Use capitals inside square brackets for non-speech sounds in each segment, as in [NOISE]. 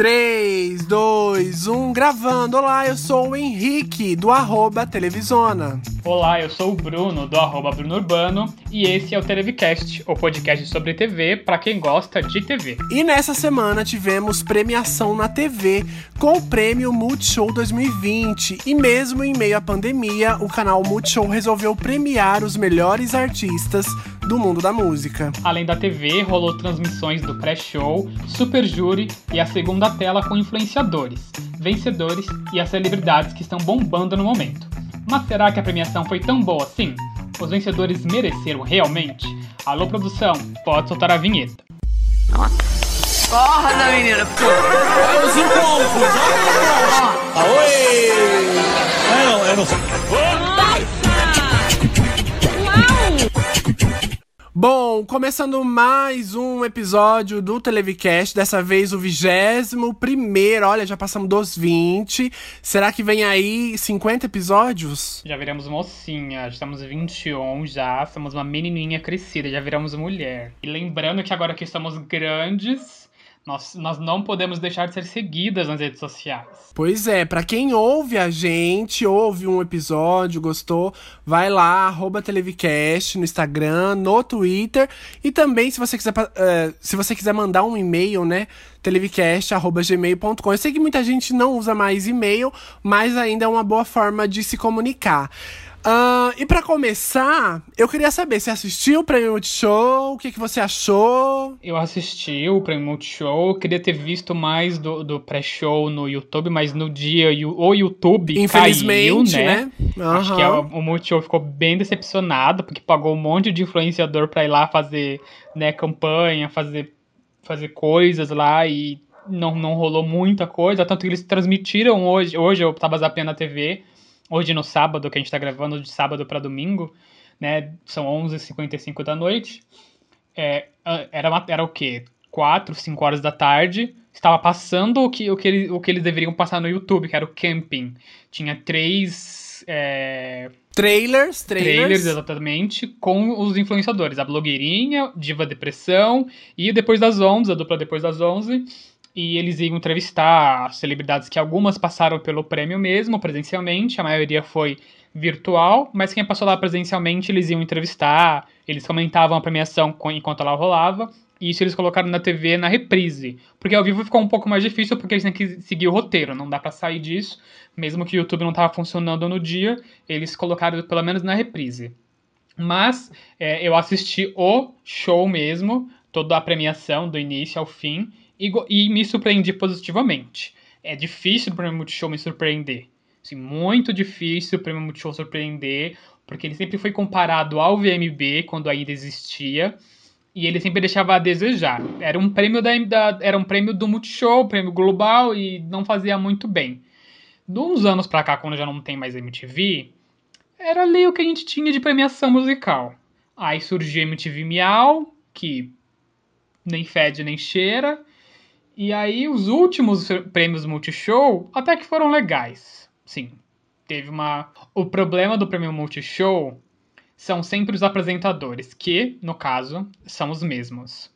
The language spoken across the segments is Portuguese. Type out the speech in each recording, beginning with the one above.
3, 2, 1, gravando. Olá, eu sou o Henrique, do arroba Televisona. Olá, eu sou o Bruno, do arroba Bruno Urbano, e esse é o Televicast, o podcast sobre TV para quem gosta de TV. E nessa semana tivemos premiação na TV com o prêmio Multishow 2020. E mesmo em meio à pandemia, o canal Multishow resolveu premiar os melhores artistas do mundo da música. Além da TV, rolou transmissões do pré-show, super júri e a segunda tela com influenciadores, vencedores e as celebridades que estão bombando no momento. Mas será que a premiação foi tão boa assim? Os vencedores mereceram realmente? Alô, produção, pode soltar a vinheta. Corda, menina! Olha os encontros! Aoi! É, não, é, não. Bom, começando mais um episódio do Televicast, dessa vez o vigésimo primeiro, olha, já passamos dos 20. Será que vem aí 50 episódios? Já viramos mocinha, estamos 21 já, somos uma menininha crescida, já viramos mulher. E lembrando que agora que estamos grandes, nós, nós não podemos deixar de ser seguidas nas redes sociais. Pois é, para quem ouve a gente, ouve um episódio, gostou, vai lá, arroba Televicast no Instagram, no Twitter. E também, se você quiser, uh, se você quiser mandar um e-mail, né? televicast.gmail.com. Eu sei que muita gente não usa mais e-mail, mas ainda é uma boa forma de se comunicar. Uh, e para começar, eu queria saber se assistiu o Prêmio Multishow, o que, que você achou? Eu assisti o Prêmio Multishow, queria ter visto mais do, do pré-show no YouTube, mas no dia o YouTube Infelizmente, caiu, né? né? Acho que a, o Multishow ficou bem decepcionado, porque pagou um monte de influenciador pra ir lá fazer né, campanha, fazer, fazer coisas lá e não, não rolou muita coisa, tanto que eles transmitiram hoje, hoje eu tava zapeando a TV, hoje no sábado, que a gente está gravando de sábado para domingo, né? São 11h55 da noite. É, era, uma, era o quê? 4, 5 horas da tarde. Estava passando o que, o, que eles, o que eles deveriam passar no YouTube, que era o camping. Tinha três. É... Trailers, trailers, trailers. exatamente, com os influenciadores. A blogueirinha, Diva Depressão e Depois das 11, a dupla Depois das 11 e eles iam entrevistar celebridades que algumas passaram pelo prêmio mesmo, presencialmente, a maioria foi virtual, mas quem passou lá presencialmente eles iam entrevistar, eles comentavam a premiação enquanto ela rolava, e isso eles colocaram na TV na reprise, porque ao vivo ficou um pouco mais difícil porque eles têm que seguir o roteiro, não dá para sair disso, mesmo que o YouTube não tava funcionando no dia, eles colocaram pelo menos na reprise. Mas é, eu assisti o show mesmo, toda a premiação do início ao fim, e, e me surpreendi positivamente. É difícil o Prêmio Multishow me surpreender. Assim, muito difícil o Prêmio Multishow surpreender, porque ele sempre foi comparado ao VMB quando ainda existia, e ele sempre deixava a desejar. Era um prêmio da, da era um prêmio do Multishow, prêmio global e não fazia muito bem. De uns anos pra cá, quando já não tem mais MTV, era ali o que a gente tinha de premiação musical. Aí surgiu MTV Miau, que nem fede nem cheira, e aí, os últimos prêmios Multishow até que foram legais. Sim, teve uma. O problema do prêmio Multishow são sempre os apresentadores, que, no caso, são os mesmos.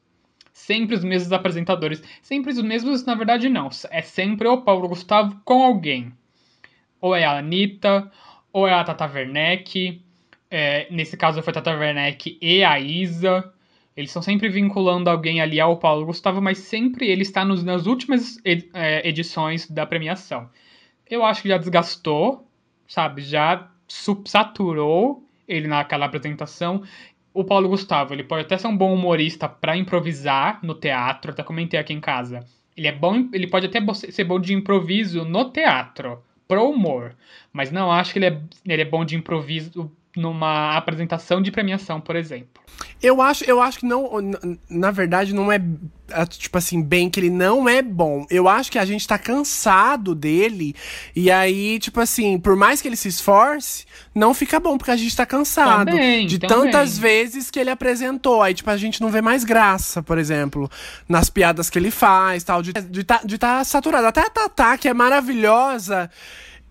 Sempre os mesmos apresentadores. Sempre os mesmos, na verdade, não. É sempre o Paulo Gustavo com alguém. Ou é a Anitta, ou é a Tata Werneck. É, nesse caso foi a Tata Werneck e a Isa. Eles estão sempre vinculando alguém ali ao Paulo Gustavo, mas sempre ele está nos, nas últimas é, edições da premiação. Eu acho que já desgastou, sabe? Já saturou ele naquela apresentação. O Paulo Gustavo, ele pode até ser um bom humorista para improvisar no teatro, até comentei aqui em casa. Ele é bom, ele pode até ser bom de improviso no teatro, pro humor, mas não acho que ele é, ele é bom de improviso numa apresentação de premiação, por exemplo. Eu acho, eu acho que não, na verdade, não é tipo assim, bem que ele não é bom. Eu acho que a gente tá cansado dele. E aí, tipo assim, por mais que ele se esforce, não fica bom, porque a gente tá cansado também, de também. tantas vezes que ele apresentou. Aí, tipo, a gente não vê mais graça, por exemplo, nas piadas que ele faz, tal, de, de, tá, de tá saturado. Até a Tatá, que é maravilhosa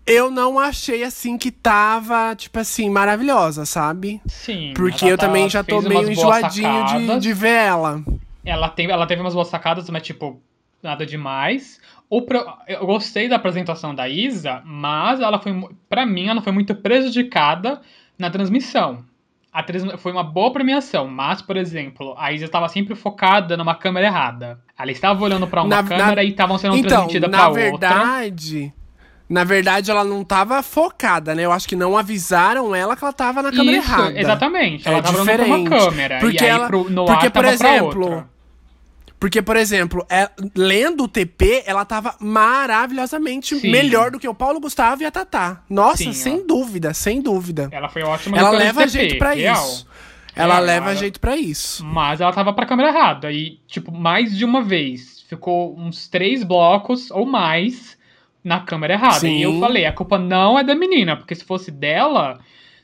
eu não achei assim que tava, tipo assim, maravilhosa, sabe? Sim. Porque eu também já tô meio enjoadinho de, de ver ela. Ela, tem, ela teve umas boas sacadas, mas, tipo, nada demais. o eu gostei da apresentação da Isa, mas ela foi, pra mim, ela foi muito prejudicada na transmissão. A trans- foi uma boa premiação, mas, por exemplo, a Isa estava sempre focada numa câmera errada. Ela estava olhando pra uma Na- câmera na- e estavam sendo Então, transmitida pra na outra. verdade. Na verdade, ela não tava focada, né? Eu acho que não avisaram ela que ela tava na câmera Isso, errada. exatamente. Ela É tava diferente. câmera. Porque ela- pro, porque, por exemplo. Porque, por exemplo, é- lendo o TP, ela tava maravilhosamente Sim. melhor do que o Paulo Gustavo e a Tatá. Nossa, Sim, sem ó. dúvida, sem dúvida. Ela foi ótima Ela leva jeito pra real. isso. Ela Real, leva ela- jeito pra isso. Mas ela tava pra câmera errada. E, tipo, mais de uma vez. Ficou uns três blocos ou mais na câmera errada. Sim. E eu falei, a culpa não é da menina, porque se fosse dela,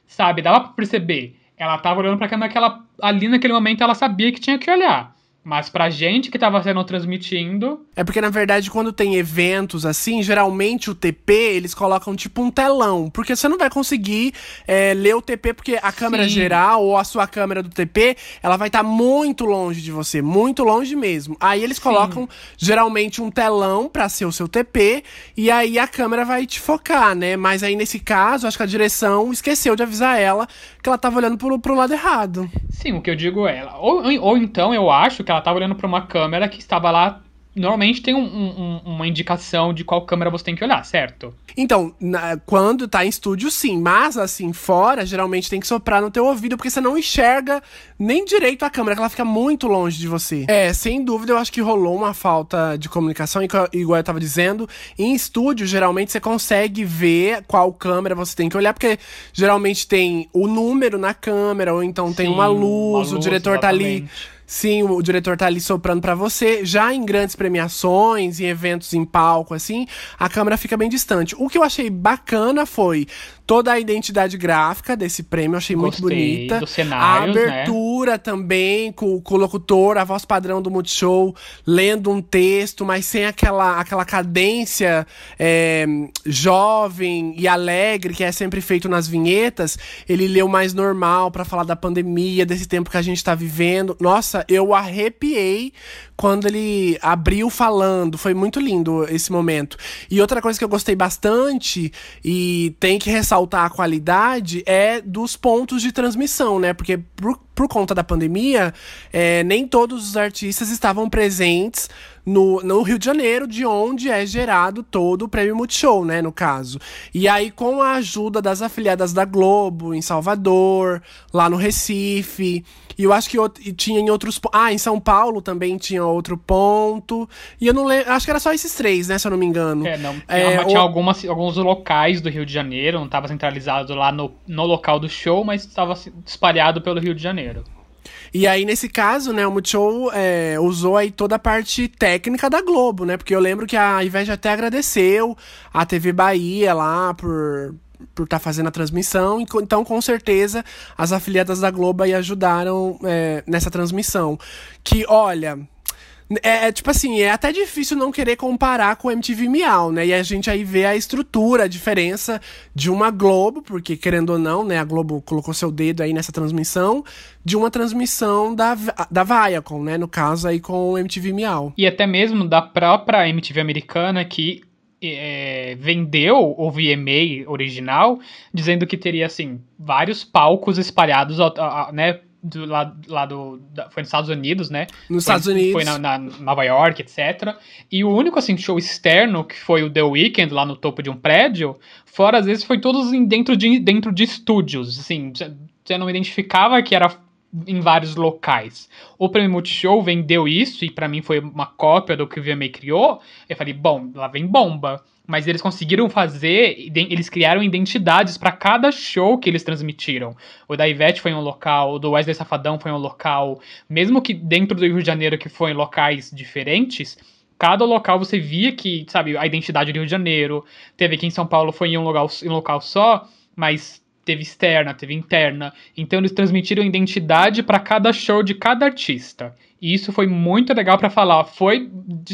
sabe, dava pra perceber. Ela tava olhando pra câmera que ela, ali naquele momento ela sabia que tinha que olhar. Mas pra gente que tava sendo transmitindo, É porque, na verdade, quando tem eventos assim, geralmente o TP, eles colocam tipo um telão. Porque você não vai conseguir é, ler o TP, porque a câmera Sim. geral ou a sua câmera do TP, ela vai estar muito longe de você, muito longe mesmo. Aí eles colocam geralmente um telão pra ser o seu TP, e aí a câmera vai te focar, né? Mas aí nesse caso, acho que a direção esqueceu de avisar ela que ela tava olhando pro, pro lado errado. sim, o que eu digo é. ela- Ou, ou então eu acho que ela tava olhando pra uma câmera que estava lá. Normalmente tem um- um- um- uma indicação de qual câmera você tem que olhar, certo? Então, na- quando tá em estúdio, sim. Mas, assim, fora, geralmente tem que soprar no teu ouvido, porque você não enxerga nem direito a câmera, que ela fica muito longe de você. É, sem dúvida, eu acho que rolou uma falta de comunicação, e co- igual eu tava dizendo. Em estúdio, geralmente, você consegue ver qual câmera você tem que olhar, porque geralmente tem o número na câmera, ou então tem Sim, uma luz, uma o luz, diretor tá ali exatamente. Sim, o diretor tá ali soprando pra você. Já em grandes premiações, em eventos em palco, assim, a câmera fica bem distante. O que eu achei bacana foi toda a identidade gráfica desse prêmio, eu achei muito Gostei bonita. dos cenários, a né? abertura também, com, com o locutor, a voz padrão do Multishow, lendo um texto, mas sem aquela, aquela cadência é, jovem e alegre que é sempre feito nas vinhetas. Ele leu mais normal pra falar da pandemia, desse tempo que a gente tá vivendo. Nossa, eu arrepiei quando ele abriu falando. Foi muito lindo esse momento. E outra coisa que eu gostei bastante, e tem que ressaltar a qualidade, é dos pontos de transmissão, né? Porque por, por conta da pandemia, é, nem todos os artistas estavam presentes no, no Rio de Janeiro, de onde é gerado todo o Prêmio Multishow, né, no caso. E aí, com a ajuda das afiliadas da Globo, em Salvador, lá no Recife, e eu acho que tinha em outros... Ah, em São Paulo também tinha outro ponto. E eu não lembro... Acho que era só esses três, né, se eu não me engano. É, não. Tinha, É, tinha o- algumas, alguns locais do Rio de Janeiro, não estava centralizado lá no, no local do show, mas estava espalhado pelo Rio de Janeiro. E aí, nesse caso, né, o Multishow é, usou aí toda a parte técnica da Globo, né? Porque eu lembro que a Ivete até agradeceu a TV Bahia lá por por estar fazendo a transmissão, então com certeza as afiliadas da Globo aí ajudaram é, nessa transmissão. Que, olha, é, é, tipo assim, é até difícil não querer comparar com o MTV Miau, né? E a gente aí vê a estrutura, a diferença de uma Globo, porque querendo ou não, né, a Globo colocou seu dedo aí nessa transmissão, de uma transmissão da, da Viacom, né? No caso aí com o MTV Miau. E até mesmo da própria MTV americana que é, vendeu o VMA original, dizendo que teria, assim, vários palcos espalhados, né, do, lá, lá do... da- foi nos Estados Unidos, né? Nos Foi- Estados Unidos. Foi na, na Nova York, etc. E o único, assim, show externo, que foi o The Weeknd, lá no topo de um prédio, fora, às vezes, foi todos dentro de, dentro de estúdios, assim, você não identificava que era em vários locais. O Prêmio Multishow vendeu isso, e pra mim foi uma cópia do que o VMA criou, eu falei, bom, lá vem bomba. Mas eles conseguiram fazer, eles criaram identidades pra cada show que eles transmitiram. O da Ivete foi um local, o do Wesley Safadão foi um local, mesmo que dentro do Rio de Janeiro, que foi em locais diferentes, cada local você via que, sabe, a identidade do Rio de Janeiro. Teve aqui em São Paulo, foi em um local, em um local só, mas teve externa, teve interna. Então eles transmitiram identidade para cada show de cada artista. E isso foi muito legal para falar. Foi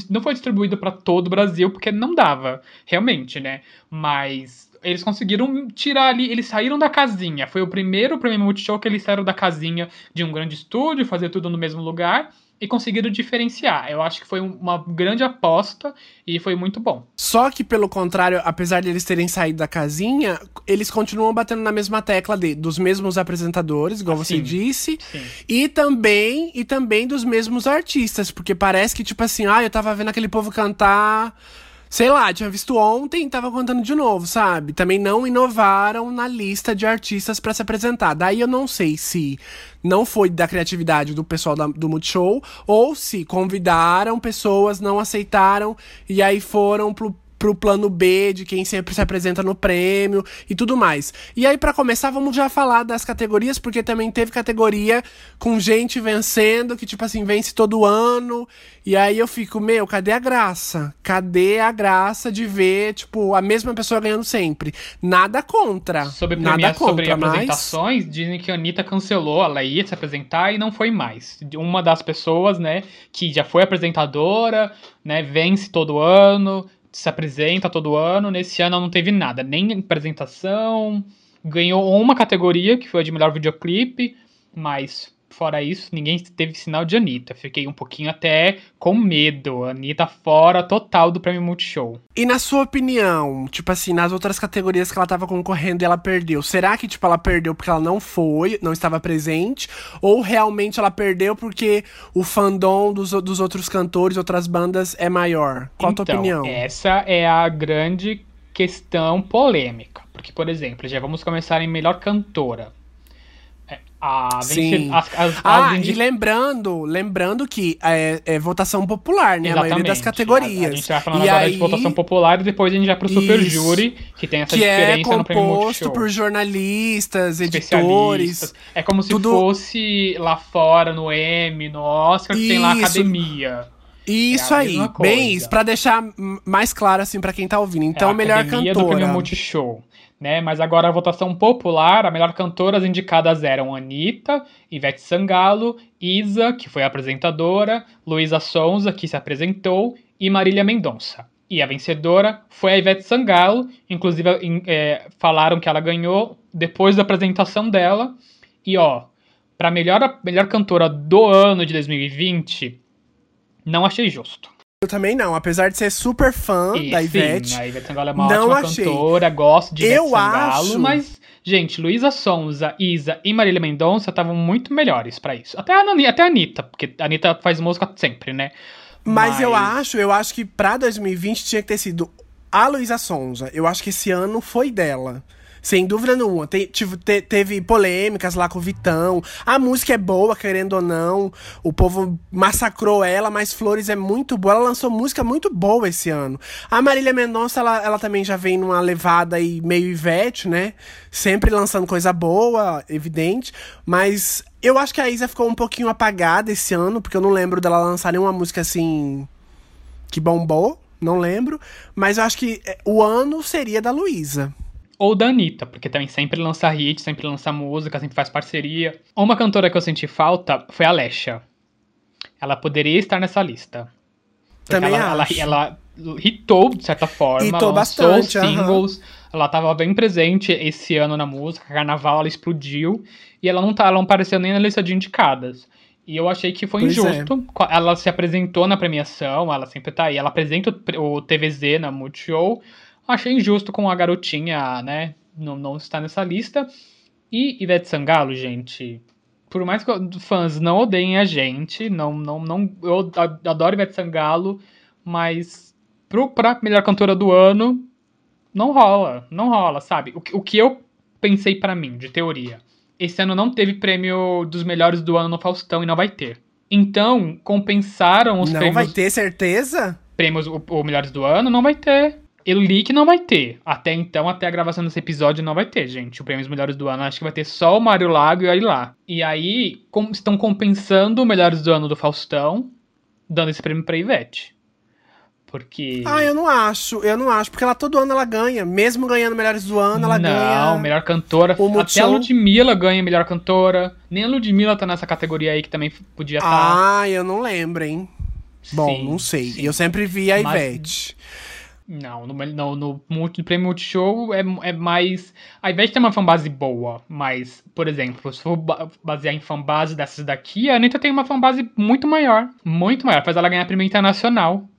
não foi distribuído para todo o Brasil porque não dava, realmente, né? Mas eles conseguiram tirar ali, eles saíram da casinha. Foi o primeiro prêmio Multishow que eles saíram da casinha de um grande estúdio, fazer tudo no mesmo lugar e conseguiram diferenciar. Eu acho que foi uma grande aposta e foi muito bom. Só que, pelo contrário, apesar de eles terem saído da casinha, eles continuam batendo na mesma tecla de, dos mesmos apresentadores, igual você Sim. disse, Sim. e também e também dos mesmos artistas, porque parece que tipo assim, ah, eu tava vendo aquele povo cantar Sei lá, tinha visto ontem e tava contando de novo, sabe? Também não inovaram na lista de artistas pra se apresentar. Daí eu não sei se não foi da criatividade do pessoal da- do Multishow ou se convidaram pessoas, não aceitaram e aí foram pro, pro plano B de quem sempre se apresenta no prêmio e tudo mais. E aí, pra começar, vamos já falar das categorias, porque também teve categoria com gente vencendo, que, tipo assim, vence todo ano. E aí eu fico, meu, cadê a graça? Cadê a graça de ver, tipo, a mesma pessoa ganhando sempre? Nada contra. Sobre, nada contra, sobre mas... apresentações, dizem que a Anitta cancelou, ela ia se apresentar e não foi mais. Uma das pessoas, né, que já foi apresentadora, né, vence todo ano, se apresenta todo ano, nesse ano não teve nada, nem apresentação, ganhou uma categoria, que foi a de melhor videoclipe, mas fora isso, ninguém teve sinal de Anitta. Fiquei um pouquinho até com medo. Anitta fora total do Prêmio Multishow. E na sua opinião, tipo assim, nas outras categorias que ela tava concorrendo e ela perdeu, será que, tipo, ela perdeu porque ela não foi, não estava presente? Ou realmente ela perdeu porque o fandom dos, dos outros cantores, outras bandas é maior? Qual a tua Então, opinião? Essa é a grande questão polêmica. Porque, por exemplo, já vamos começar em melhor cantora. É, A Sim. as, as, Ah, as e lembrando, lembrando que é, é votação popular, né? A maioria das Exatamente. categorias. A, a gente vai falando e agora aí, de votação popular e depois a gente vai pro super Isso. júri, que tem essa que é diferença no prêmio composto Multishow. por jornalistas, editores. É como se tudo- fosse lá fora, no Emmy, no Oscar, que tem lá a Isso. academia. Isso É aí, bem isso, pra deixar mais claro assim pra quem tá ouvindo. Então, é melhor do prêmio Multishow. Né? Mas agora a votação popular, a melhor cantora, as indicadas eram Anitta, Ivete Sangalo, Isa, que foi apresentadora, Luísa Sonza, que se apresentou, e Marília Mendonça. E a vencedora foi a Ivete Sangalo, inclusive é, falaram que ela ganhou depois da apresentação dela. E ó, pra melhor, melhor cantora do ano de 2020, não achei justo. Eu também não, apesar de ser super fã E, da sim, Ivete. a Ivete Sangalo é uma não ótima achei. cantora, gosto de Ivete Eu Sangalo, acho- mas, gente, Luísa Sonza, Isa e Marília Mendonça estavam muito melhores pra isso. Até a, Nani- até a Anitta, porque a Anitta faz música sempre, né? Mas, eu acho, eu acho que pra 2020 tinha que ter sido a Luísa Sonza. Eu acho que esse ano foi dela. Sem dúvida nenhuma. Te- te- teve polêmicas lá com o Vitão. A música é boa, querendo ou não. O povo massacrou ela, mas Flores é muito boa. Ela lançou música muito boa esse ano. A Marília Mendonça, ela, ela também já vem numa levada aí meio Ivete, né? Sempre lançando coisa boa, evidente. Mas eu acho que a Isa ficou um pouquinho apagada esse ano, porque eu não lembro dela lançar nenhuma música assim que bombou, não lembro. Mas eu acho que é, o ano seria da Luísa. Ou da Anitta, porque também sempre lança hit, sempre lança música, sempre faz parceria. Uma cantora que eu senti falta foi a Lesha. Ela poderia estar nessa lista. Também ela, ela, acho. ela hitou, de certa forma. Hitou ela bastante, singles. Ela estava bem presente esse ano na música. Carnaval, ela explodiu. E ela não, tá, ela não apareceu nem na lista de indicadas. E eu achei que foi Pois é. injusto. Ela se apresentou na premiação, ela sempre tá aí. Ela apresenta o pre- o TVZ na Multishow. Achei injusto com a garotinha, né? Não, não estar nessa lista. E Ivete Sangalo, gente. Por mais que fãs não odeiem a gente, não, não, não, eu adoro Ivete Sangalo, mas pro, pra melhor cantora do ano, não rola, não rola, sabe? O, que- o que eu pensei pra mim, de teoria, esse ano não teve prêmio dos melhores do ano no Faustão e não vai ter. Então, compensaram os não prêmios vai ter certeza? prêmios o, o melhores do ano, não vai ter. Eu li que não vai ter. Até então, até a gravação desse episódio, não vai ter, gente. O prêmio dos melhores do ano, acho que vai ter só o Mário Lago e aí lá. E aí, com- estão compensando o melhores do ano do Faustão, dando esse prêmio pra Ivete. Porque. Ah, eu não acho, eu não acho, porque ela todo ano ela ganha, mesmo ganhando melhores do ano, ela não, ganha. melhor cantora. o Até a. Ludmilla ganha melhor cantora. Nem a Ludmilla tá nessa categoria aí que também podia tá. estar. Ah, eu não lembro, hein? Bom, Sim, não sei. sim. Eu sempre vi a Mas- Ivete. Não, no, no, no, multi, prêmio Multishow é, é mais. Ao invés de ter uma fanbase boa, mas, por exemplo, se for basear em fanbase dessas daqui, a Anitta tem uma fanbase muito maior. Muito maior. Faz ela ganhar prêmio internacional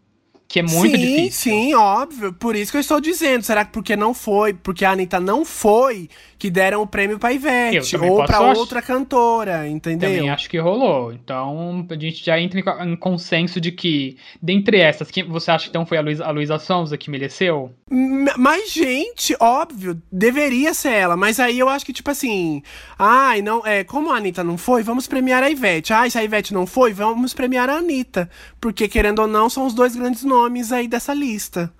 que é muito sim, difícil. Sim, óbvio. Por isso que eu estou dizendo. Será que porque não foi, porque a Anitta não foi, que deram o prêmio pra Ivete? Ou pra outra cantora, entendeu? Também acho que rolou. Então, a gente já entra em consenso de que, dentre essas, quem você acha que então foi a Luísa, a Luísa Sonza que mereceu? Mas, gente, óbvio, deveria ser ela. Mas aí eu acho que, tipo assim, ai, não, é, como a Anitta não foi, vamos premiar a Ivete. Ai, se a Ivete não foi, vamos premiar a Anitta. Porque, querendo ou não, são os dois grandes nomes nomes aí dessa lista.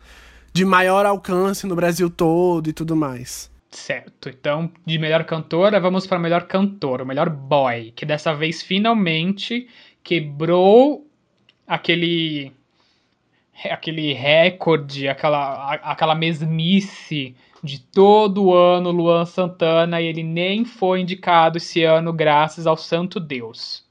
De maior alcance no Brasil todo e tudo mais. Certo. Então, de melhor cantora, vamos para melhor cantor, o melhor boy, que dessa vez finalmente quebrou aquele aquele recorde, aquela aquela mesmice de todo ano Luan Santana e ele nem foi indicado esse ano graças ao santo Deus.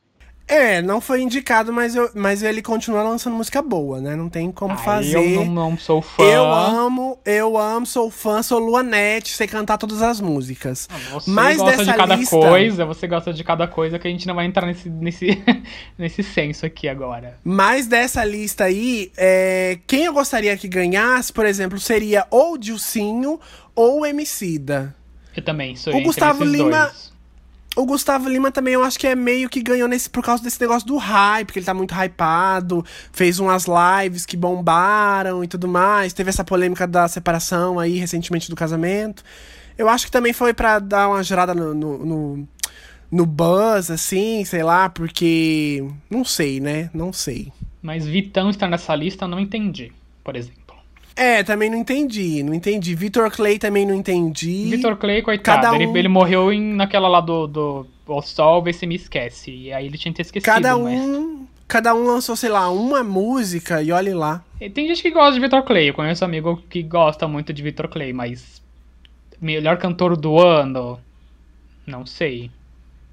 É, não foi indicado, mas, eu, mas ele continua lançando música boa, né? Não tem como fazer. Eu não, não, sou fã. Eu amo, eu amo, sou fã, sou Luanete, sei cantar todas as músicas. Ah, você mas gosta de cada lista... coisa, você gosta de cada coisa que a gente não vai entrar nesse, nesse, [LAUGHS] nesse senso aqui agora. Mas dessa lista aí, é, quem eu gostaria que ganhasse, por exemplo, seria ou Dilcinho ou Emicida. Eu também, sou O Gustavo Lima. Dois o Gustavo Lima também eu acho que é meio que ganhou nesse por causa desse negócio do hype, porque ele tá muito hypado, fez umas lives que bombaram e tudo mais, teve essa polêmica da separação aí recentemente do casamento. Eu acho que também foi para dar uma gerada no, no, no, no buzz, assim, sei lá, porque. Não sei, né? Não sei. Mas Vitão estar nessa lista não entendi, por exemplo. É, também não entendi, não entendi. Vitor Clay também não entendi. Vitor Clay, coitado, Cada um... ele, ele morreu em, naquela lá do, do O Sol, vê se me esquece. E aí ele tinha que ter esquecido. Cada um, mas... cada um lançou, sei lá, uma música e olhe lá. E tem gente que gosta de Vitor Clay, eu conheço um amigo que gosta muito de Vitor Clay, mas melhor cantor do ano, não sei.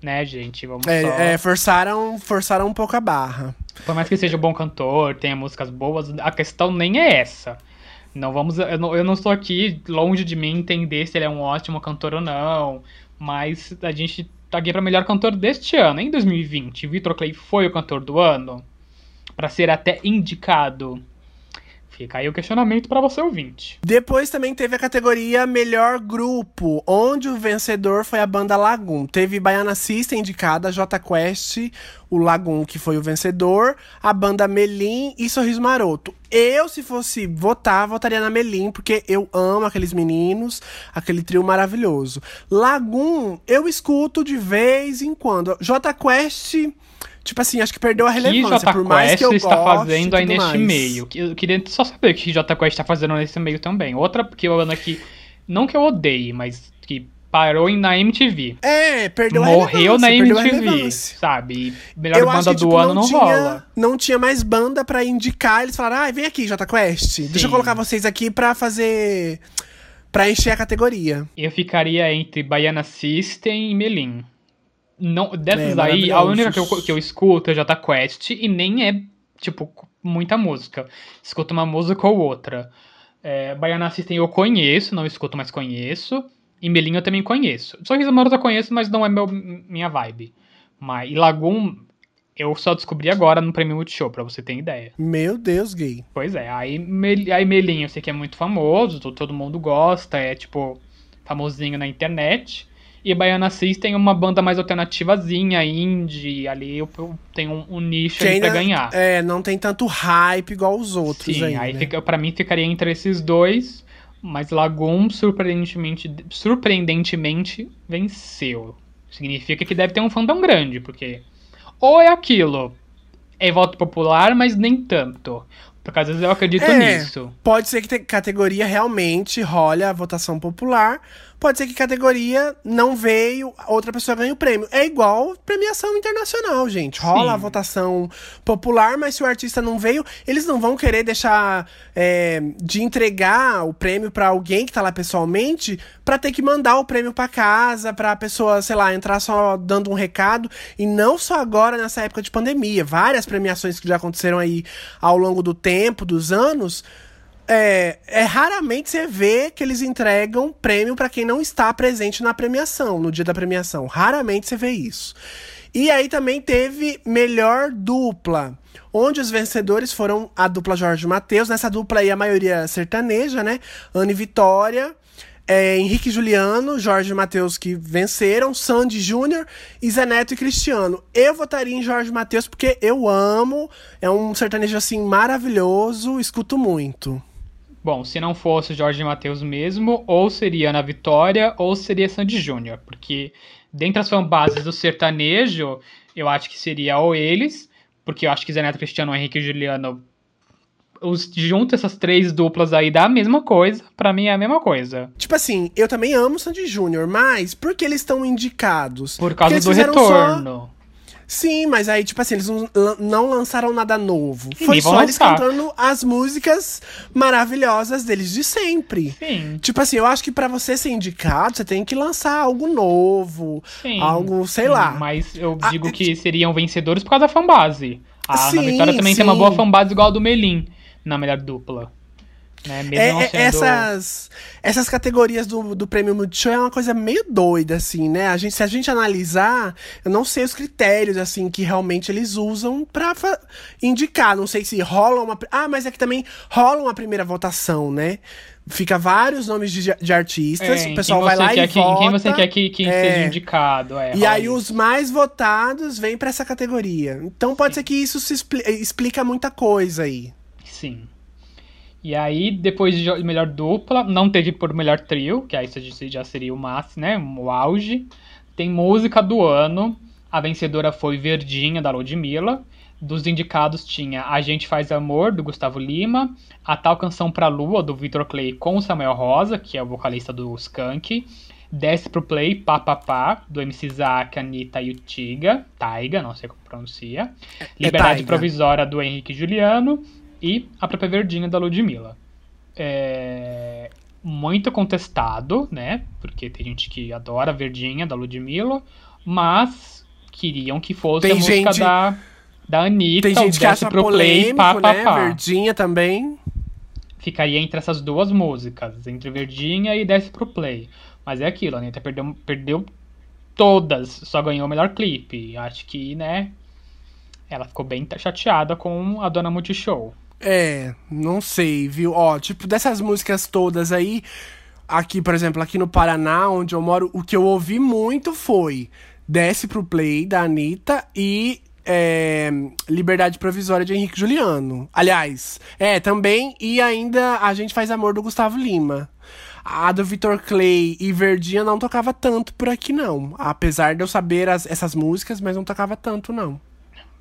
Né, gente? Vamos é, só... é, forçaram, forçaram um pouco a barra. Por mais que seja um bom cantor, tenha músicas boas, a questão nem é essa. Não vamos. Eu não, eu não estou aqui longe de mim entender se ele é um ótimo cantor ou não. Mas a gente tá aqui para melhor cantor deste ano. Em 2020, Victor Clay foi o cantor do ano. para ser até indicado Fica aí o questionamento para você ouvinte. Depois também teve a categoria Melhor Grupo, onde o vencedor foi a banda Lagoon. Teve Baiana System indicada, J Quest, o Lagoon que foi o vencedor, a banda Melim e Sorriso Maroto. Eu, se fosse votar, votaria na Melim, porque eu amo aqueles meninos, aquele trio maravilhoso. Lagoon, eu escuto de vez em quando. J Quest tipo assim, acho que perdeu a relevância. Que por mais que eu está fazendo aí neste mais. meio? Eu queria só saber o que J Quest está fazendo nesse meio também. Outra que eu ando aqui, não que eu odeie, mas que parou na MTV. É, perdeu Morreu na MTV, sabe? melhor eu banda que, do tipo, ano não, não tinha, rola. Não tinha mais banda para indicar, eles falaram: "Ah, vem aqui, J Quest. Sim. Deixa eu colocar vocês aqui para fazer para encher a categoria". Eu ficaria entre Baiana System e Melim. Não, dessas é, aí, a única que eu, que eu escuto é Jota Quest e nem é, tipo, muita música. Escuto uma música ou outra. É, Baiana System eu conheço, não escuto, mas conheço. E Melinho eu também conheço. Sorriso Maroto eu conheço, mas não é meu, minha vibe. Mas, e Lagoon, eu só descobri agora no Prêmio Multishow, pra você ter ideia. Meu Deus, gay. Pois é, aí, Mel, aí Melinho eu sei que é muito famoso, todo mundo gosta, é tipo, famosinho na internet. E Baiana System é uma banda mais alternativazinha, indie, ali eu, eu tenho um, um nicho ali pra ganhar. É, não tem tanto hype igual os outros Sim, aí, aí né? fica, pra mim ficaria entre esses dois, mas Lagoon surpreendentemente, surpreendentemente venceu. Significa que deve ter um fandom grande, porque ou é aquilo, é voto popular, mas nem tanto. Porque às vezes eu acredito é, nisso. Pode ser que categoria realmente role a votação popular, pode ser que categoria não veio, outra pessoa ganha o prêmio. É igual premiação internacional, gente. Rola Sim. a votação popular, mas se o artista não veio, eles não vão querer deixar é, de entregar o prêmio para alguém que tá lá pessoalmente, para ter que mandar o prêmio para casa, pra pessoa, sei lá, entrar só dando um recado. E não só agora nessa época de pandemia. Várias premiações que já aconteceram aí ao longo do tempo, dos anos É, é raramente você vê que eles entregam prêmio pra quem não está presente na premiação, no dia da premiação. Raramente você vê isso. E aí também teve melhor dupla, onde os vencedores foram a dupla Jorge Matheus. Nessa dupla aí a maioria sertaneja, né? Anne Vitória, é, Henrique Juliano, Jorge Matheus que venceram, Sandy Júnior e Zé Neto e Cristiano. Eu votaria em Jorge Matheus porque eu amo, é um sertanejo assim maravilhoso, escuto muito. Bom, se não fosse Jorge Matheus mesmo, ou seria Ana Vitória, ou seria Sandy Júnior, porque dentre as fanbases do sertanejo, eu acho que seria ou eles, porque eu acho que Zé Neto, Cristiano, Henrique e Juliano os, junto essas três duplas aí dá a mesma coisa. Pra mim é a mesma coisa. Tipo assim, eu também amo Sandy Júnior, mas por que eles estão indicados? Por causa do retorno. Só... Sim, mas aí, tipo assim, eles não, lançaram nada novo. E Foi só lançar. eles cantando as músicas maravilhosas deles de sempre. Sim. Tipo assim, eu acho que para você ser indicado, você tem que lançar algo novo. Sim. Algo, sei sim, lá. Mas eu digo a, que seriam vencedores por causa da fanbase. A sim, Ana Vitória também sim. tem uma boa fanbase igual a do Melim na melhor dupla. Né? Mesmo é, sendo... essas, essas categorias do, do prêmio Multishow é uma coisa meio doida, assim, né? A gente, se a gente analisar, eu não sei os critérios, assim, que realmente eles usam pra indicar. Não sei se rola uma. Ah, mas é que também rola uma primeira votação, né? Fica vários nomes de, de artistas, é, o pessoal vai lá e que, vota. Quem você quer que, que é, seja indicado. É, e aí isso. os mais votados vêm para essa categoria. Então pode Sim. ser que isso se expli explica muita coisa aí. Sim. E aí, depois de melhor dupla, não teve por melhor trio, que aí já seria o máximo, né? O auge. Tem música do ano. A vencedora foi Verdinha, da Ludmilla. Dos indicados tinha A Gente Faz Amor, do Gustavo Lima. A Tal Canção Pra Lua, do Victor Clay com o Samuel Rosa, que é o vocalista do Skank. Desce pro Play, Pá Pá Pá, do MC Zack, Anitta e o Tiga. Taiga, não sei como pronuncia. É Liberdade Provisória, do Henrique Juliano e a própria Verdinha da Ludmilla. É muito contestado, né? Porque tem gente que adora a Verdinha da Ludmilla, mas queriam que fosse tem a música gente... da, da Anitta. Tem gente que acha pro polêmico, play, pá, pá, né? Pá. Verdinha também. Ficaria entre essas duas músicas, entre Verdinha e Desce pro Play. Mas é aquilo, a Anitta perdeu, perdeu todas, só ganhou o melhor clipe. Acho que, né, ela ficou bem chateada com a Dona Multishow. É, não sei, viu? Ó, tipo, dessas músicas todas aí, aqui, por exemplo, aqui no Paraná, onde eu moro, o que eu ouvi muito foi Desce pro Play, da Anitta, e é, Liberdade Provisória de Henrique Juliano. Aliás, é, também, e ainda A Gente Faz Amor do Gustavo Lima. A do Vitor Clay e Verdinha não tocava tanto por aqui, não. Apesar de eu saber as, essas músicas, mas não tocava tanto, não.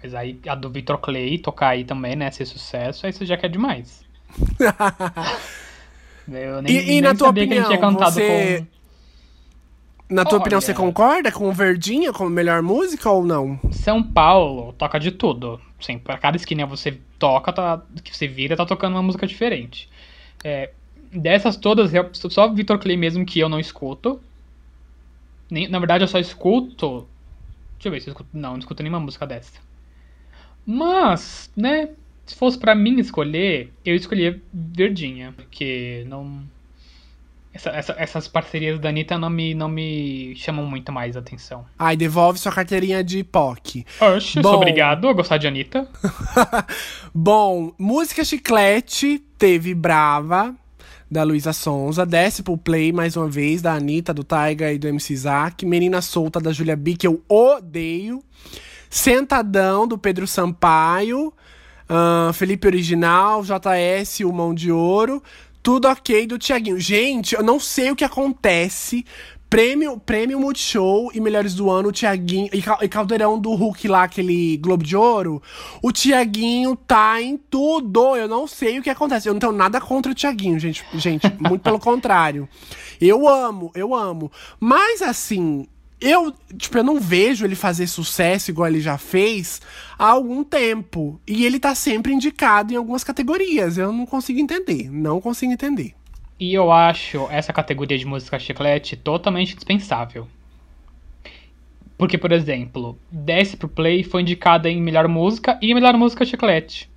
Mas aí a do Victor Clay tocar aí também, né? Ser sucesso, aí você já quer demais. [LAUGHS] Eu nem, e, e nem na tua opinião, você... Com... Na tua Olha, opinião, você concorda com o Verdinha como melhor música ou não? São Paulo toca de tudo. Sim, pra cada esquina você toca, tá, que você vira, tá tocando uma música diferente. É, dessas todas, só Victor Clay mesmo que eu não escuto. Nem, na verdade, eu só escuto. Deixa eu ver se eu escuto. Não, não escuto nenhuma música dessa. Mas, né, se fosse para mim escolher, eu escolhia Verdinha, porque não. Essa, essa, essas parcerias da Anitta não me, não me chamam muito mais atenção. Ai, devolve sua carteirinha de POC. Oxe, Bom... obrigado a gostar de Anitta. [LAUGHS] Bom, música chiclete teve Brava, da Luísa Sonza. Desce pro play mais uma vez, da Anitta, do Taiga e do MC Zack. Menina Solta, da Julia B, que eu odeio. Sentadão, do Pedro Sampaio. Uh, Felipe Original, JS, o Mão de Ouro. Tudo ok do Tiaguinho. Gente, eu não sei o que acontece. Prêmio, prêmio Multishow e Melhores do Ano, o Tiaguinho. E, Caldeirão do Hulk lá, aquele Globo de Ouro. O Tiaguinho tá em tudo. Eu não sei o que acontece. Eu não tenho nada contra o Tiaguinho, gente. Gente, muito pelo contrário. Eu amo, eu amo. Mas assim, eu, tipo, eu não vejo ele fazer sucesso igual ele já fez há algum tempo. E ele tá sempre indicado em algumas categorias. Eu não consigo entender. Não consigo entender. E eu acho essa categoria de música chiclete totalmente dispensável. Porque, por exemplo, Desce pro Play foi indicada em melhor música e melhor música chiclete.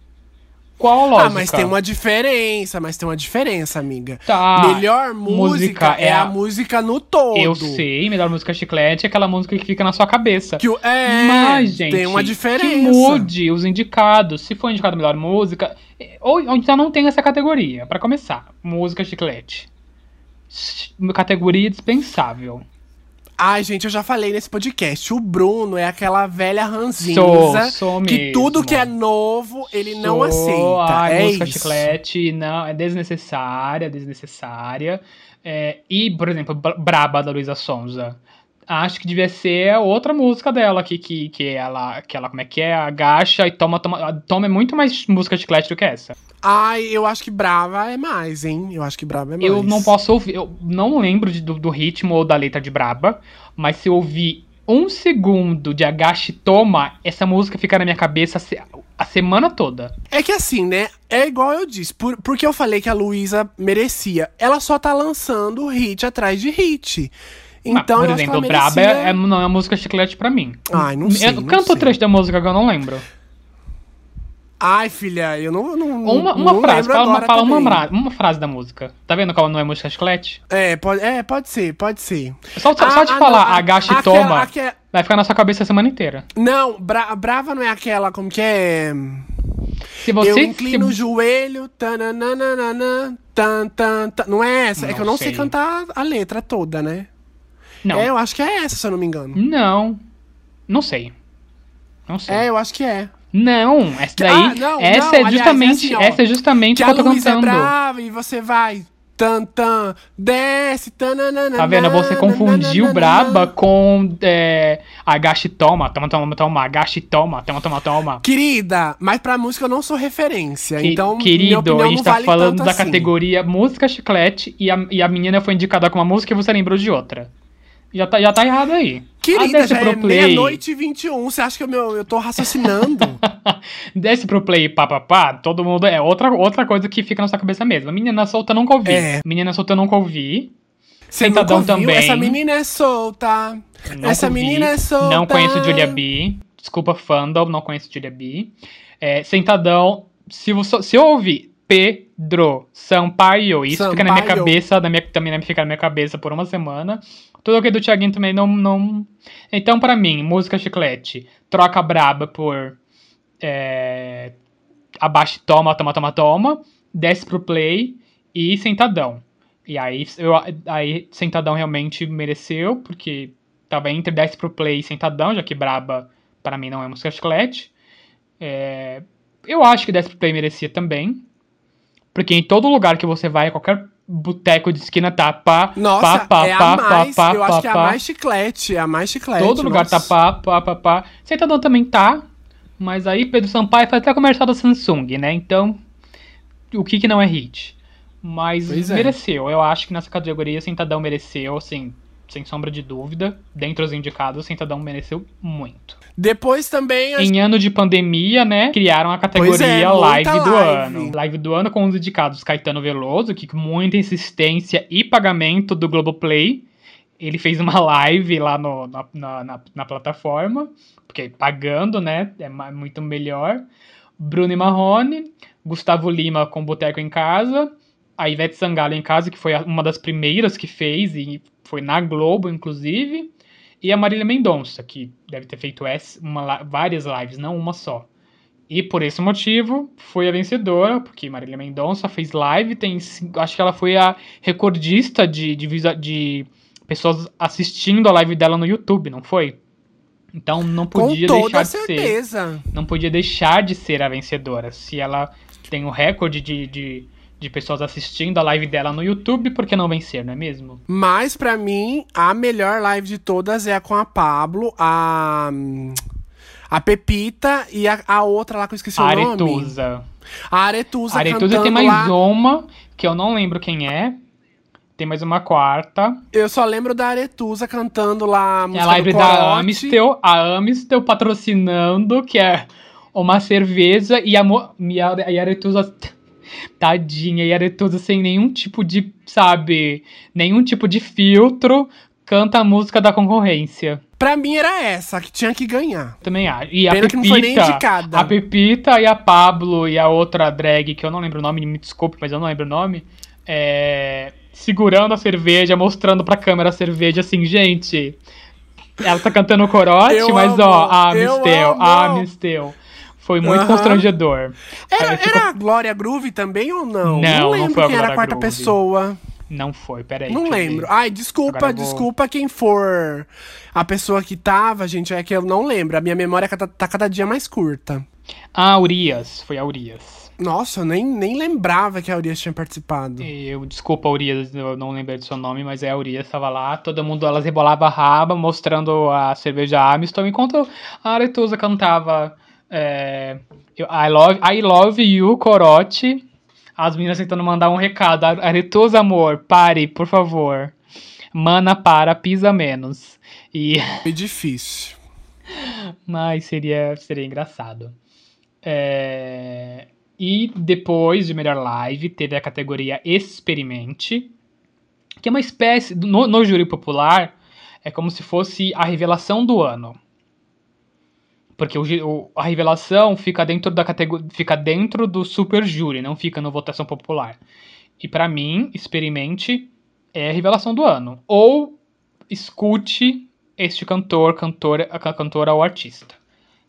Qual a lógica? Ah, mas tem uma diferença, mas tem uma diferença, amiga. Tá. Melhor música, música é, é a a- música no todo. Eu sei, melhor música chiclete é aquela música que fica na sua cabeça. Que o- é, Mas, gente, tem uma diferença. que mude os indicados. Se for indicado melhor música, eh, ou, ou então não tem essa categoria. Pra começar, música chiclete. Categoria dispensável. Ai, gente, eu já falei nesse podcast. O Bruno é aquela velha ranzinza Sou, sou que mesmo. tudo que é novo ele não Sou, aceita. ai, é música isso. chiclete não, é desnecessária, desnecessária. É, e, por exemplo, Bra- Braba da Luísa Sonza. Acho que devia ser outra música dela que, que, que ela, que ela, como é que é? Agacha e toma, toma. Toma é muito mais música chiclete do que essa. Ai, eu acho que Brava é mais, hein? Eu acho que Brava é mais. Eu não posso ouvir, eu não lembro de- do, do ritmo ou da letra de Braba, mas se eu ouvir um segundo de Agache e Toma, essa música fica na minha cabeça a semana toda. É que assim, né? É igual eu disse. Por, porque eu falei que a Luísa merecia. Ela só tá lançando hit atrás de hit. Então, por exemplo, Braba merecia... é, é- não é música chiclete pra mim. Ai, não sei, Eu, não canta sei. o trecho da música que eu não lembro. Ai, filha, eu não. não Uma, uma não frase, fala, uma, agora fala uma, uma frase da música. Tá vendo como não é música chiclete? É, pode, é, pode ser, pode ser. Só, só, Ah, só de ah, falar não, a- agache e aquela- toma, aque- vai ficar na sua cabeça a semana inteira. Não, Bra- Brava não é aquela, como que é? Se você. eu inclino o se- joelho, tananana, tan, tan, tan. Não é essa? é Não que eu não sei. sei. cantar a letra toda, né? Não. É, eu acho que é essa, se eu não me engano. Não. Não sei. Não sei. É, eu acho que é. Não, essa daí. Ah, não, essa não, é justamente. é assim, essa é justamente o que eu tô é cantando. brava e você vai. Tan, tan, desce, tananana. Tá vendo? Você confundiu Braba com é, agache toma, toma, toma, toma, agache toma, toma, toma, toma. Querida, mas pra música eu não sou referência. Que- então, querido, a gente tá vale falando da assim. categoria música chiclete e a, e a menina foi indicada com uma música e você lembrou de outra. Já tá, já tá errado aí. Querida, ah, já pro é play. meia-noite e 21. Você acha que eu, meu, eu tô raciocinando? [LAUGHS] Desce pro play, pá, pá, pá, todo mundo. É outra, outra coisa que fica na sua cabeça mesmo. Menina solta eu nunca ouvi. É. Menina solta eu nunca ouvi. Você Sentadão nunca ouviu? também. Essa menina é solta. Essa ouvi. menina é solta. Não conheço Julia B. Desculpa, fandom, não conheço Julia B. É, sentadão. Se, você, se eu ouvir Pedro Sampaio, isso fica na minha Sampaio. cabeça, na minha, também fica na minha cabeça por uma semana. Tudo aqui do Thiaguinho também não. não... Então, pra mim, música chiclete, troca braba por. É, abaixa e toma, toma, toma, toma. Desce pro play e sentadão. E aí, eu, aí sentadão realmente mereceu, porque tava entre desce pro play e sentadão, já que braba pra mim não é música chiclete. É, eu acho que desce pro play merecia também. Porque em todo lugar que você vai, qualquer boteco de esquina tá pá, Nossa, pá, pá, é pá, a pá, mais. pá, eu acho pá, que é a pá. mais chiclete. É a mais chiclete. Todo lugar tá nossa. pá, pá, pá, pá. Sentadão também tá. Mas aí Pedro Sampaio faz até comercial da Samsung, né? Então, o que que não é hit? Mas Pois é. mereceu. Eu acho que nessa categoria Sentadão mereceu, assim, sem sombra de dúvida. Dentre os indicados, Sentadão mereceu muito. Depois também. Em ano de pandemia, né, criaram a categoria Pois é, muita Live do live. Ano. Live do Ano com os indicados Caetano Veloso, que com muita insistência e pagamento do Globoplay, ele fez uma [LAUGHS] live lá no- na, na, na- na plataforma, porque pagando, né, é muito melhor. Bruno e Marrone, Gustavo Lima com Boteco em Casa, a Ivete Sangalo em Casa, que foi uma das primeiras que fez, e foi na Globo, inclusive. E a Marília Mendonça, que deve ter feito essa, uma, várias lives, não uma só. E por esse motivo, foi a vencedora, porque Marília Mendonça fez live, tem, acho que ela foi a recordista de, de, de pessoas assistindo a live dela no YouTube, não foi? Então não podia deixar de ser certeza. não podia deixar de ser a vencedora. Se ela tem o recorde de, de, de pessoas assistindo a live dela no YouTube, por que não vencer, não é mesmo? Mas pra mim, a melhor live de todas é a com a Pablo, a. A Pepita e a, a outra lá que eu esqueci A o nome. Aretusa. A Aretusa. A Aretusa tem mais lá. uma, que eu não lembro quem é. Tem mais uma quarta. Eu só lembro da Aretusa cantando lá a É música a live da. Amistel. A Amistel patrocinando, que é uma cerveja. E a, e a, e a Aretusa... Tadinha. E a Aretusa sem nenhum tipo de, sabe... Nenhum tipo de filtro. Canta a música da concorrência. Pra mim era essa, que tinha que ganhar. Também acho. E a Pena que não foi nem Pepita, indicada. a Pepita e a Pablo e a outra drag, que eu não lembro o nome, me desculpe, mas eu não lembro o nome, é, segurando a cerveja, mostrando pra câmera a cerveja, assim, gente... Ela tá cantando o corote, Eu mas amo, ó, a eu Foi muito constrangedor. Era, Aí ficou- era a Glória Groove também ou não? Não, não lembro foi a quem era a quarta Groove. pessoa. Não foi, peraí. Não lembro. ver. Ai, desculpa, vou- desculpa quem for a pessoa que tava, gente, é que eu não lembro. A minha memória tá, tá cada dia mais curta. Ah, Urias, foi a Urias. Nossa, eu nem, nem lembrava que a Urias tinha participado. Eu, desculpa, Urias, eu não lembrei do seu nome, mas é a Urias, tava lá, todo mundo, elas rebolava a raba, mostrando a cerveja Amiston, enquanto a Aretusa cantava é, I, love, I love you, corote, as meninas tentando mandar um recado, Aretusa, amor, pare, por favor, mana para, pisa menos, e... [LAUGHS] Foi difícil. Mas seria, seria engraçado. É, E depois de melhor live, teve a categoria Experimente, que é uma espécie. No, no júri popular, é como se fosse a revelação do ano. Porque o, o- a revelação fica dentro da categoria. Fica dentro do super júri, não fica na votação popular. E pra mim, experimente é a revelação do ano. Ou escute este cantor, cantora, cantora ou artista.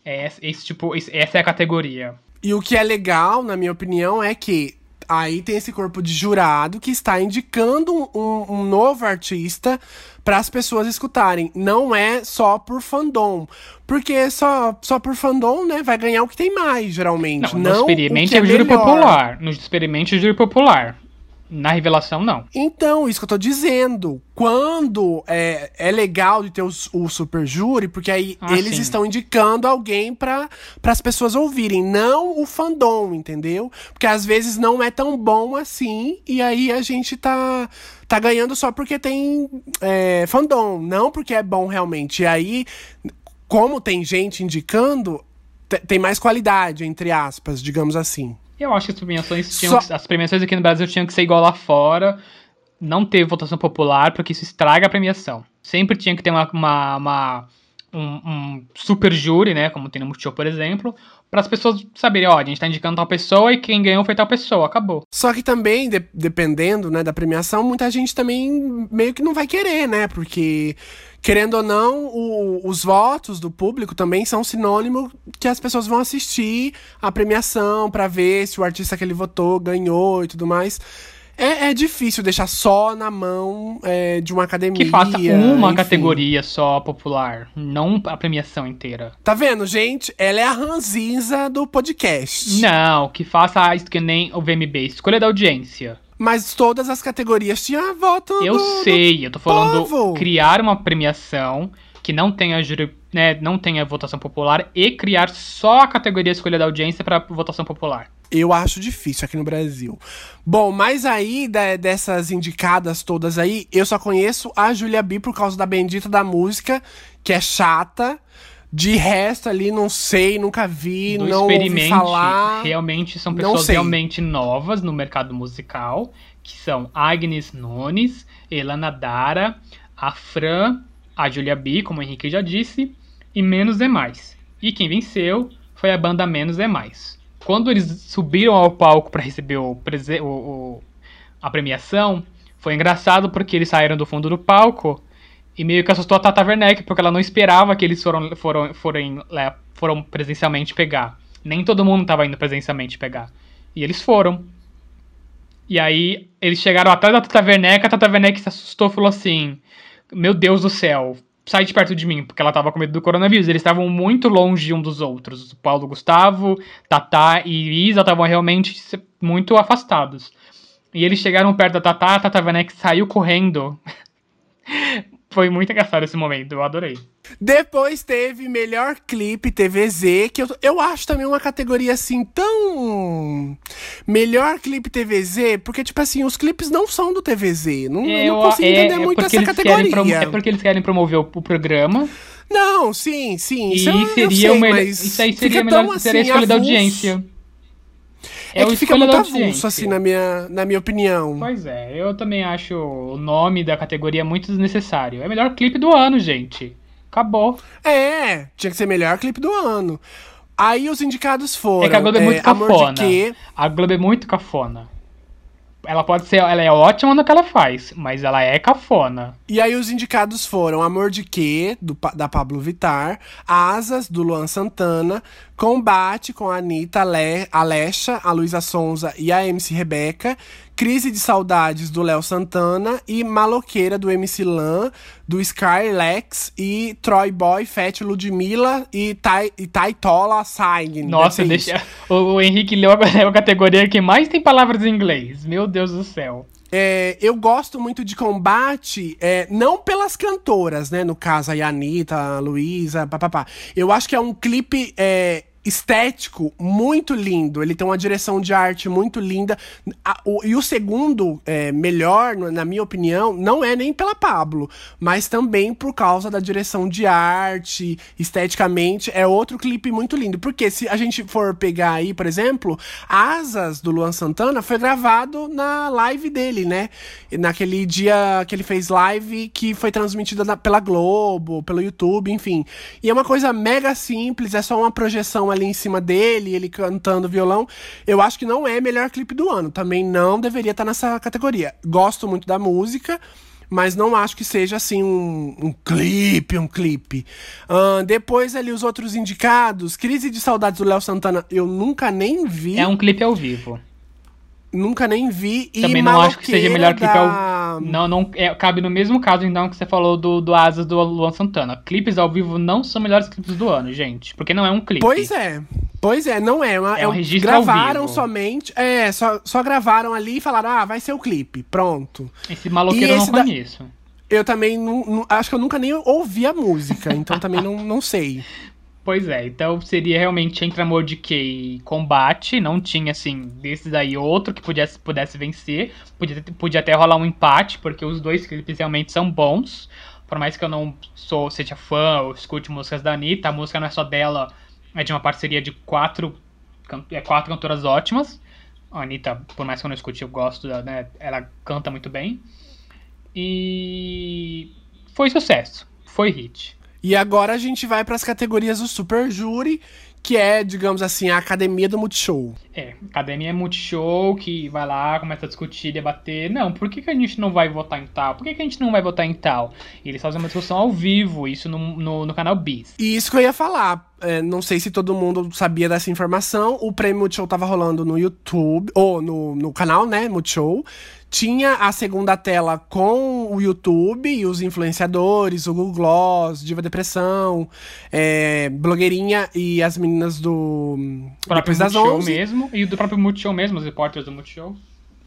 É esse, esse tipo, esse- essa é a categoria. E o que é legal, na minha opinião, é que aí tem esse corpo de jurado que está indicando um, um- novo artista para as pessoas escutarem. Não é só por fandom. Porque só, só por fandom, né, vai ganhar o que tem mais, geralmente. Não, Não, no o experimente que é o júri popular. No experimente é o júri popular. Na revelação, não. Então, isso que eu tô dizendo. Quando é, é legal de ter o, o super júri, porque aí Ah, eles sim. estão indicando alguém para as pessoas ouvirem, não o fandom, entendeu? Porque às vezes não é tão bom assim, e aí a gente tá, tá ganhando só porque tem é, fandom, não porque é bom realmente. E aí, como tem gente indicando, te- tem mais qualidade, entre aspas, digamos assim. Eu acho que as premiações tinham Só- que- as premiações aqui no Brasil tinham que ser igual lá fora. Não teve votação popular, porque isso estraga a premiação. Sempre tinha que ter uma, uma- uma- um, um super júri, né? Como tem no Multishow, por exemplo, para as pessoas saberem, ó, a gente tá indicando tal pessoa e quem ganhou foi tal pessoa, acabou. Só que também, de- dependendo né, da premiação, muita gente também meio que não vai querer, né? Porque, querendo ou não, o- os votos do público também são sinônimo que as pessoas vão assistir a premiação pra ver se o artista que ele votou ganhou e tudo mais. É, é difícil deixar só na mão é, de uma academia. Que faça uma enfim. categoria só popular, não a premiação inteira. Tá vendo, gente? Ela é a ranzinza do podcast. Não, que faça isso que nem o VMB, escolha da audiência. Mas todas as categorias tinham voto Eu do- do sei, eu tô falando povo. criar uma premiação que não tenha júri, né, não tenha votação popular e criar só a categoria escolha da audiência para votação popular. Eu acho difícil aqui no Brasil. Bom, mas aí, da- dessas indicadas todas aí, eu só conheço a Julia B por causa da bendita da música, que é chata. De resto ali, não sei, nunca vi, Do não ouvi falar. realmente são pessoas realmente novas no mercado musical, que são Agnes Nunes, Elana Dara, a Fran, a Julia B, como o Henrique já disse, e Menos é Mais. E quem venceu foi a banda Menos é Mais. Quando eles subiram ao palco para receber o, o- o- a premiação, foi engraçado porque eles saíram do fundo do palco e meio que assustou a Tata Werneck, porque ela não esperava que eles foram, foram, foram, foram presencialmente pegar. Nem todo mundo tava indo presencialmente pegar. E eles foram. E aí, eles chegaram atrás da Tata Werneck, a Tata Werneck se assustou e falou assim: Meu Deus do céu, sai de perto de mim, porque ela tava com medo do coronavírus. Eles estavam muito longe um dos outros. O Paulo Gustavo, Tata e Isa estavam realmente muito afastados. E eles chegaram perto da Tata, a Tata Werneck saiu correndo. [LAUGHS] Foi muito engraçado esse momento, eu adorei. Depois teve melhor clipe TVZ, que eu, eu acho também uma categoria assim tão. Melhor clipe TVZ, porque, tipo assim, os clipes não são do TVZ. Não, eu não consigo entender muito porque essa categoria. promo- é porque eles querem promover o, o programa. Não, sim, sim. E Isso, eu, eu seria sei, o melhor. Isso aí seria melhor. tão, seria a assim, escolha da avulso. audiência. É, o que fica muito avulso, assim, na minha, na minha opinião. Pois é, eu também acho o nome da categoria muito desnecessário. É o melhor clipe do ano, gente. Acabou. É, tinha que ser melhor clipe do ano. Aí os indicados foram. É que a Globo é muito Amor cafona. A Globo é muito cafona. Ela pode ser. Ela é ótima no que ela faz, mas ela é cafona. E aí os indicados foram Amor de Quê, do, da Pablo Vittar, Asas, do Luan Santana, Combate, com a Anitta, Ale- Alexa, a Luísa Sonza e a MC Rebeca, Crise de Saudades, do Léo Santana, e Maloqueira, do MC Lan, do Skylex, e Troy Boy, Fat, Ludmilla e, Tai, e Taitola Saign. Nossa, deixa. O, o Henrique leu a, [LAUGHS] a categoria que mais tem palavras em inglês. Meu Deus do céu. É, eu gosto muito de combate, é, não pelas cantoras, né? No caso, a Anitta, a Luísa, papapá. Eu acho que é um clipe é, estético muito lindo. Ele tem uma direção de arte muito linda. A- o- e o segundo, é, melhor, na minha opinião, não é nem pela Pablo, mas também por causa da direção de arte, esteticamente. É outro clipe muito lindo. Porque se a gente for pegar aí, por exemplo, Asas do Luan Santana foi gravado na live dele, né? Naquele dia que ele fez live que foi transmitida pela Globo, pelo YouTube, enfim. E é uma coisa mega simples, é só uma projeção ali em cima dele, ele cantando violão. Eu acho que não é melhor clipe do ano. Também não deveria estar nessa categoria. Gosto muito da música. Mas não acho que seja assim um, um clipe, um clipe. Ahn, depois ali os outros indicados, Crise de Saudades do Léo Santana, eu nunca nem vi. É um clipe ao vivo. Nunca nem vi. E Também não acho que seja melhor clipe da... ao Não, não. É, cabe no mesmo caso, então, que você falou do, do Asas do Luan Santana. Clipes ao vivo não são melhores clipes do ano, gente. Porque não é um clipe. Pois é. Pois é, não é. Uma, É um é registro ao gravaram somente. É, só, só gravaram ali e falaram: ah, vai ser o clipe. Pronto. Esse maloqueiro eu não da- conheço. Eu também não, não- acho que eu nunca nem ouvi a música, então também não, não sei. Pois é, então seria realmente entre Amor de Quê e Combate. Não tinha, assim, desses aí outro que pudesse, pudesse vencer. Podia, podia até rolar um empate, porque os dois clipes realmente são bons. Por mais que eu não sou, seja fã ou escute músicas da Anitta, a música não é só dela, é de uma parceria de quatro, é, quatro cantoras ótimas. A Anitta, por mais que eu não escute, eu gosto, né, ela canta muito bem. E foi sucesso, foi hit. E agora a gente vai para as categorias do Super Júri, que é, digamos assim, a academia do Multishow. É, academia multishow que vai lá, começa a discutir, debater. Não, por que, que a gente não vai votar em tal? Por que, que a gente não vai votar em tal? E eles fazem uma discussão ao vivo, isso no, no, no canal Bis. E isso que eu ia falar. é, não sei se todo mundo sabia dessa informação. O prêmio Multishow tava rolando no YouTube, ou no, no canal, né, Multishow. Tinha a segunda tela com o YouTube e os influenciadores, o Google Gloss, Diva Depressão, é, Blogueirinha e as meninas do O próprio Depois das Multishow 11. mesmo, e do próprio Multishow mesmo, os repórteres do Multishow.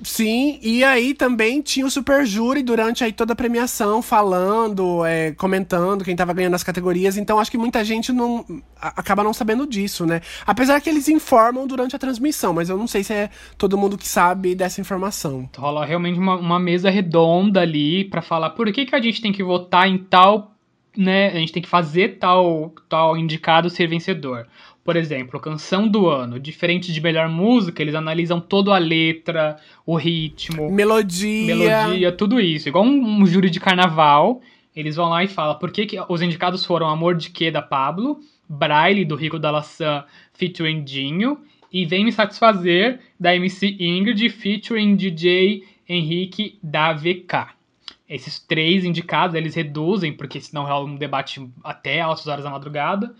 Sim, e aí também tinha o Super Júri durante aí toda a premiação, falando, é, comentando quem tava ganhando as categorias. Então acho que muita gente não acaba não sabendo disso, né? Apesar que eles informam durante a transmissão, mas eu não sei se é todo mundo que sabe dessa informação. Rola realmente uma, uma mesa redonda ali pra falar por que, que a gente tem que votar em tal, né? A gente tem que fazer tal, tal indicado ser vencedor. Por exemplo, canção do ano, diferente de melhor música, eles analisam toda a letra, o ritmo, Melodia. melodia, tudo isso. Igual um, um júri de carnaval, eles vão lá e falam por que, que os indicados foram Amor de Quê da Pablo, Braille do Rico da Laçã featuring Dinho e Vem Me Satisfazer da MC Ingrid featuring DJ Henrique da VK. Esses três indicados eles reduzem, porque senão rola um debate até altas horas da madrugada.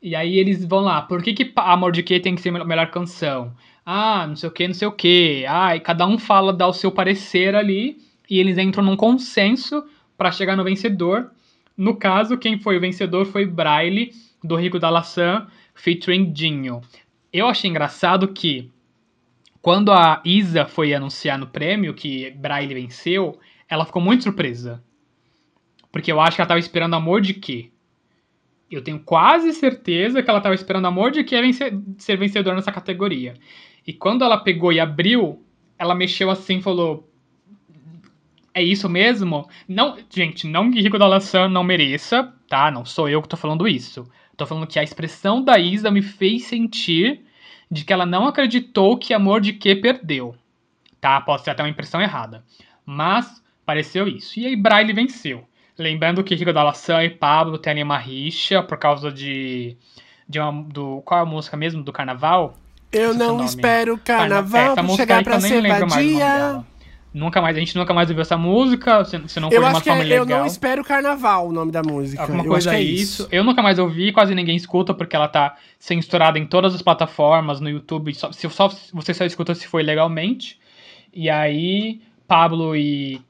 E aí eles vão lá, por que, que Amor de Quê tem que ser a melhor canção? Ah, não sei o que, não sei o que. Ah, e cada um fala, dá o seu parecer ali, e eles entram num consenso para chegar no vencedor. No caso, quem foi o vencedor foi Braille, do Rico da Laçã, featuring Dinho. Eu achei engraçado que, quando a Isa foi anunciar no prêmio que Braille venceu, ela ficou muito surpresa. Porque eu acho que ela tava esperando Amor de Quê? Eu tenho quase certeza que ela tava esperando Amor de Quê vence- ser vencedor nessa categoria. E quando ela pegou e abriu, ela mexeu assim e falou: É isso mesmo? Não, gente, não que Rico da Laçã não mereça, tá? Não sou eu que tô falando isso. Tô falando que a expressão da Isa me fez sentir de que ela não acreditou que Amor de Quê perdeu. Tá? Pode ser até uma impressão errada. Mas pareceu isso. E aí Braille venceu. Lembrando que Rico da Laçã e Pablo têm uma rixa por causa de. de uma, do, qual é a música mesmo? Do carnaval? Eu o não espero Carna- carnaval essa pra chegar pra ser lembro mais o nome vadia. dela. Nunca mais, a gente nunca mais ouviu essa música, se, não for Eu de uma forma é legal. Eu não espero carnaval o nome da música. Alguma eu coisa é é isso. Eu nunca mais ouvi, quase ninguém escuta, porque ela tá censurada em todas as plataformas, no YouTube. Só, se, só, você só escuta se for legalmente. E aí, Pablo e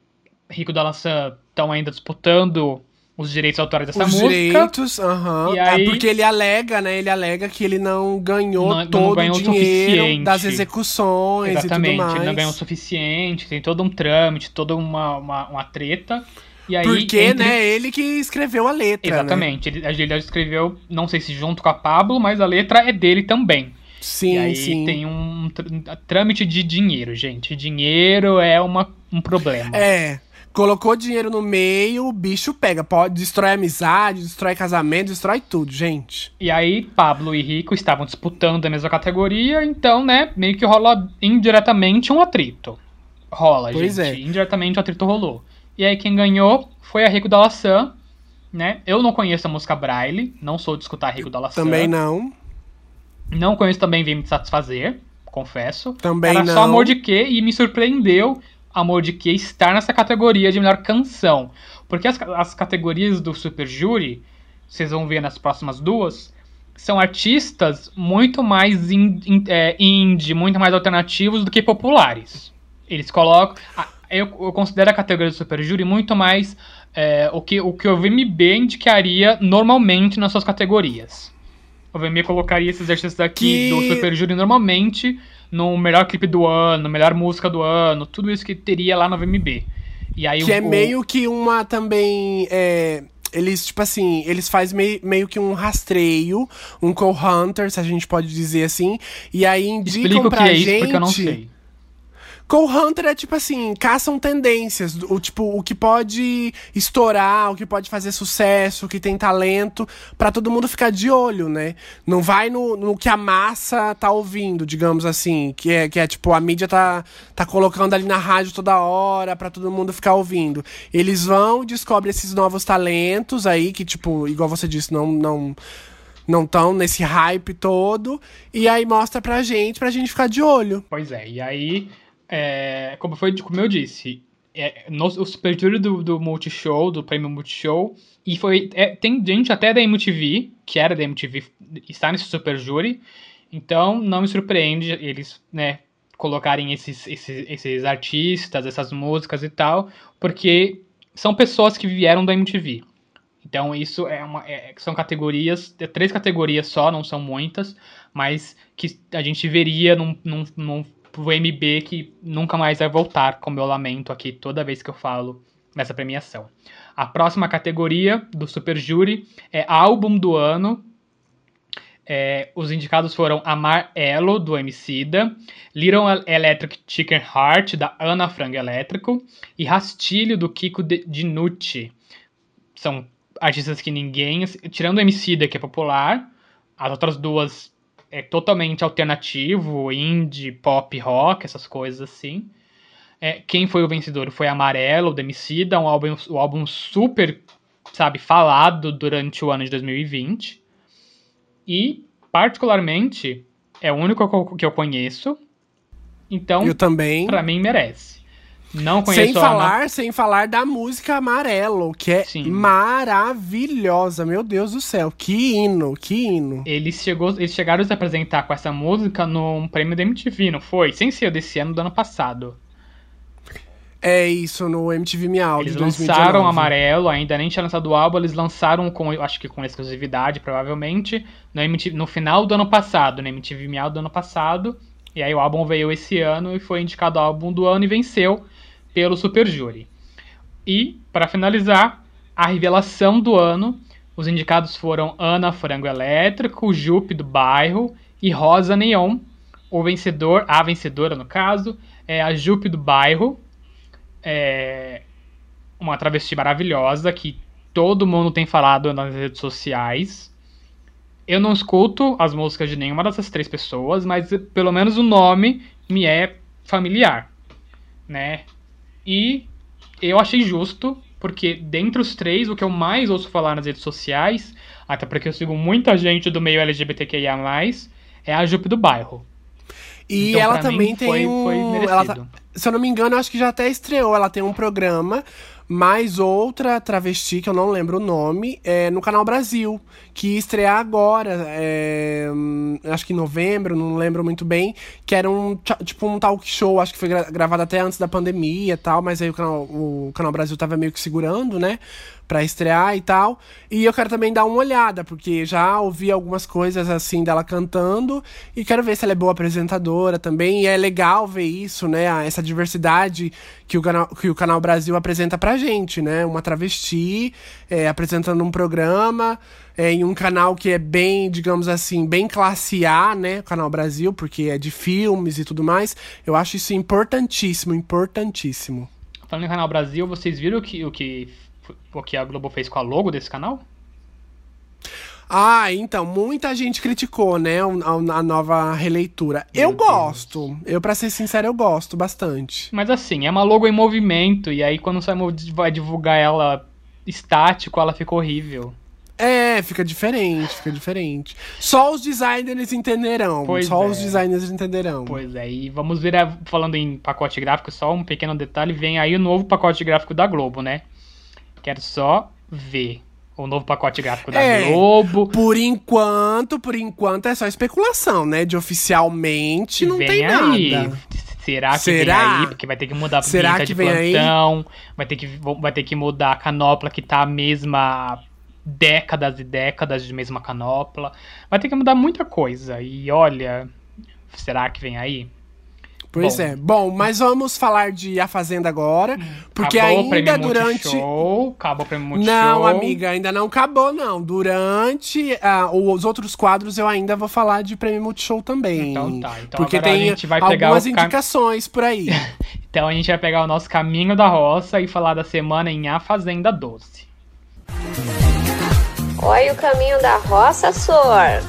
Rico da Laçã estão ainda disputando os direitos autorais dessa Os música. direitos, aham. É porque ele alega, né? Ele alega que ele não ganhou Não- não todo ganhou o dinheiro suficiente. das execuções Exatamente, e tudo mais. ele não ganhou o suficiente, tem todo um trâmite, toda uma, uma, uma treta. E aí, Porque, entre- né, ele que escreveu a letra, né? Exatamente, ele, ele escreveu, não sei se junto com a Pablo, mas a letra é dele também. Sim, e aí sim. tem um tr- trâmite de dinheiro, gente. Dinheiro é uma, um problema. É. Colocou dinheiro no meio, o bicho pega. Pode destrói amizade, destrói casamento, destrói tudo, gente. E aí, Pablo e Rico estavam disputando a mesma categoria, então, né, meio que rola indiretamente um atrito. Rola, Pois gente. é. Indiretamente o atrito rolou. E aí, quem ganhou foi a Rico da Laçã, né? Eu não conheço a música Braille, não sou de escutar Rico da Laçã. Também não. Não conheço também Vem Me Satisfazer, confesso. Também Era não. só Amor de Quê e me surpreendeu Amor de Quê estar nessa categoria de melhor canção. Porque as, as categorias do Super Júri, vocês vão ver nas próximas duas, são artistas muito mais in- in- é, indie, muito mais alternativos do que populares. Eles colocam. Eu, eu considero a categoria do Super Júri muito mais é, o, que, o que o VMB indicaria normalmente nas suas categorias. O VMB colocaria esses artistas aqui Que- do Super Júri normalmente no melhor clipe do ano, melhor música do ano, tudo isso que teria lá no VMB. E aí Que o, é o- meio que uma também. é, eles, tipo assim, eles fazem meio, meio que um rastreio, um co-hunter, se a gente pode dizer assim. E aí indicam Explica o pra que é gente. isso, porque eu não sei. Co-hunter é tipo assim, caçam tendências, o tipo, o que pode estourar, o que pode fazer sucesso, o que tem talento, pra todo mundo ficar de olho, né? Não vai no, no que a massa tá ouvindo, digamos assim, que é, que é tipo, a mídia tá, tá colocando ali na rádio toda hora pra todo mundo ficar ouvindo. Eles vão descobrem esses novos talentos aí, que tipo, igual você disse, não, não, não estão nesse hype todo, e aí mostra pra gente, pra gente ficar de olho. Pois é, e aí, é, como, foi, como eu disse, é, no, o Super Júri do, do Multishow, do prêmio Multishow, e foi. é, tem gente até da MTV, que era da MTV, está nesse Super Júri, então não me surpreende eles, né, colocarem esses, esses, esses artistas, essas músicas e tal, porque são pessoas que vieram da MTV. Então isso é uma, é- são categorias, é três categorias só, não são muitas, mas que a gente veria num, num, num VMB que nunca mais vai voltar, como eu lamento aqui toda vez que eu falo nessa premiação. A próxima categoria do Super Júri é Álbum do Ano. É, os indicados foram Amar Elo, do Emicida, Little Electric Chicken Heart, da Ana Frango Elétrico, e Rastilho, do Kiko Dinucci. São artistas que ninguém, tirando o Emicida, que é popular, as outras duas é totalmente alternativo, indie, pop, rock, essas coisas assim. É, quem foi o vencedor foi Amarelo, do Emicida, um álbum, um álbum super, sabe, falado durante o ano de 2020. E, particularmente, é o único que eu- que eu conheço. Então, Eu também. pra mim, merece. Não conheço Sem a Ana- falar, sem falar da música Amarelo, que é Sim. maravilhosa. Meu Deus do céu, que hino, que hino. Eles, chegou, eles chegaram a se apresentar com essa música num prêmio da MTV, não foi? Sem ser desse ano, do ano passado. É isso, no MTV Miau Eles lançaram 2019. Amarelo, ainda nem tinha lançado o álbum, eles lançaram com, acho que com exclusividade, provavelmente, no, MTV, no final do ano passado, no MTV Miau do ano passado. E aí o álbum veio esse ano e foi indicado ao álbum do ano e venceu pelo Super Júri. E, para finalizar, a revelação do ano, os indicados foram Ana Frango Elétrico, Jupe do Bairro e Rosa Neon. O vencedor, a vencedora no caso, é a Jupe do Bairro, é uma travesti maravilhosa que todo mundo tem falado nas redes sociais. Eu não escuto as músicas de nenhuma dessas três pessoas, mas pelo menos o nome me é familiar, né? E eu achei justo porque dentre os três, o que eu mais ouço falar nas redes sociais, até porque eu sigo muita gente do meio LGBTQIA+, é a Jupe do Bairro. E Então, ela pra mim, também foi- tem um. foi ela tá- se eu não me engano, acho que já até estreou. Ela tem um programa, mais outra travesti, que eu não lembro o nome, é, no Canal Brasil. Que estrear agora, é, acho que em novembro, não lembro muito bem. Que era um tipo um talk show, acho que foi gra- gravado até antes da pandemia e tal, mas aí o canal, o canal Brasil tava meio que segurando, né? Pra estrear e tal. E eu quero também dar uma olhada, porque já ouvi algumas coisas assim dela cantando. E quero ver se ela é boa apresentadora também. E é legal ver isso, né? Essa diversidade que o canal, que o canal Brasil apresenta pra gente, né? Uma travesti é, apresentando um programa. É, em um canal que é bem, digamos assim, bem classe A, né? O canal Brasil, porque é de filmes e tudo mais. Eu acho isso importantíssimo, importantíssimo. Falando em Canal Brasil, vocês viram que, o que, o que a Globo fez com a logo desse canal? Ah, então, muita gente criticou, né, a, nova releitura. eu Deus. gosto. Eu, pra ser sincero, eu gosto bastante. Mas assim, é uma logo em movimento, e aí quando você vai divulgar ela estático, ela fica horrível. É, fica diferente, fica diferente. Só os designers entenderão. Pois só é. os designers entenderão. Pois é, e vamos ver, falando em pacote gráfico, só um pequeno detalhe, vem aí o novo pacote gráfico da Globo, né? Quero só ver o novo pacote gráfico da É. Globo. Por enquanto, por enquanto é só especulação, né? De oficialmente não vem tem aí. nada. Será que Será? vem aí? Porque vai ter que mudar a Será que de vem aí? plantão, vai ter, que, vai ter que mudar a canopla que tá a mesma décadas e décadas de mesma canopla. Vai ter que mudar muita coisa. E olha, será que vem aí? Pois Bom. é. Bom, mas vamos falar de A Fazenda agora. Porque Acabou o ainda prêmio durante. Multishow, acabou o prêmio Multishow. Não, amiga, ainda não acabou, não. Durante ah, os outros quadros eu ainda vou falar de Prêmio Multishow também. Então tá, então porque agora a tem gente vai pegar algumas o indicações por aí. [LAUGHS] Então a gente vai pegar o nosso caminho da roça e falar da semana em A Fazenda Doce. Olha o caminho da roça, Sor.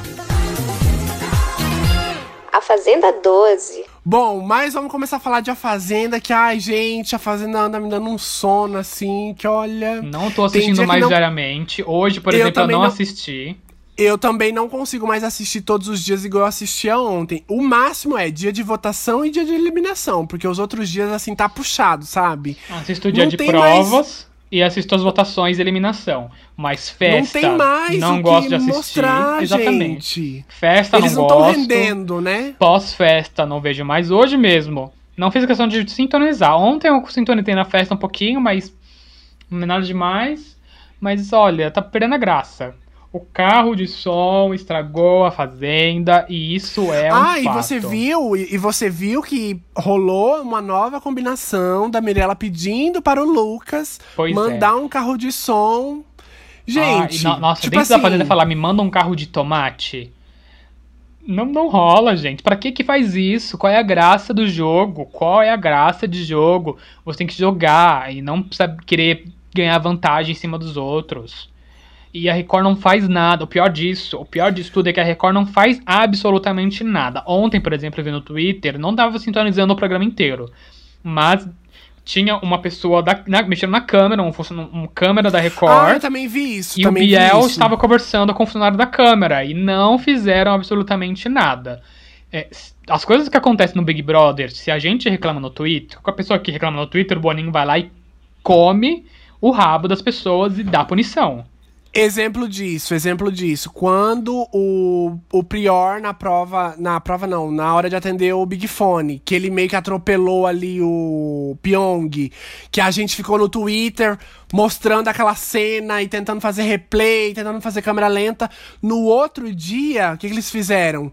A Fazenda 12. Bom, mas vamos começar a falar de A Fazenda, que, ai, gente, A Fazenda anda me dando um sono, assim, que olha... Não tô assistindo mais não- diariamente. Hoje, por Eu exemplo, eu também não, não- assisti. Eu também não consigo mais assistir todos os dias igual eu assistia ontem. O máximo é dia de votação e dia de eliminação, porque os outros dias, assim, tá puxado, sabe? Assisto dia Não de tem provas e assisto as votações e eliminação. Mas festa, não tem mais não gosto de assistir. mostrar, Exatamente. gente. Festa Eles não não estão gosto. rendendo, né? Pós-festa não vejo mais. Hoje mesmo, não fiz questão de sintonizar. Ontem eu sintonizei na festa um pouquinho, mas não é nada demais. Mas olha, tá perdendo a graça. O carro de som estragou a fazenda e isso é um ah, e fato. você viu, e e você viu que rolou uma nova combinação da Mirella pedindo para o Lucas Pois é. mandar um carro de som. Gente, Ah, e no- nossa, tipo dentro assim, da fazenda falar, me manda um carro de tomate. Não, não rola, gente. Pra que que faz isso? Qual é a graça do jogo? Qual é a graça de jogo? Você tem que jogar e não precisa querer ganhar vantagem em cima dos outros. E a Record não faz nada. O pior disso, o pior disso tudo é que a Record não faz absolutamente nada. Ontem, por exemplo, eu vi no Twitter, não tava sintonizando o programa inteiro. Mas tinha uma pessoa da, na- mexendo na câmera, um, funcionário- um câmera da Record. Ah, eu também vi isso. E o Biel estava conversando com o funcionário da Câmara e não fizeram absolutamente nada. É, as coisas que acontecem no Big Brother, se a gente reclama no Twitter, qualquer pessoa que reclama no Twitter, o Boninho vai lá e come o rabo das pessoas e dá punição. Exemplo disso, exemplo disso. Quando o, o Prior na prova. Na prova não, na hora de atender o Big Fone, que ele meio que atropelou ali o Pyong, que a gente ficou no Twitter mostrando aquela cena e tentando fazer replay, tentando fazer câmera lenta. No outro dia, o que, que eles fizeram?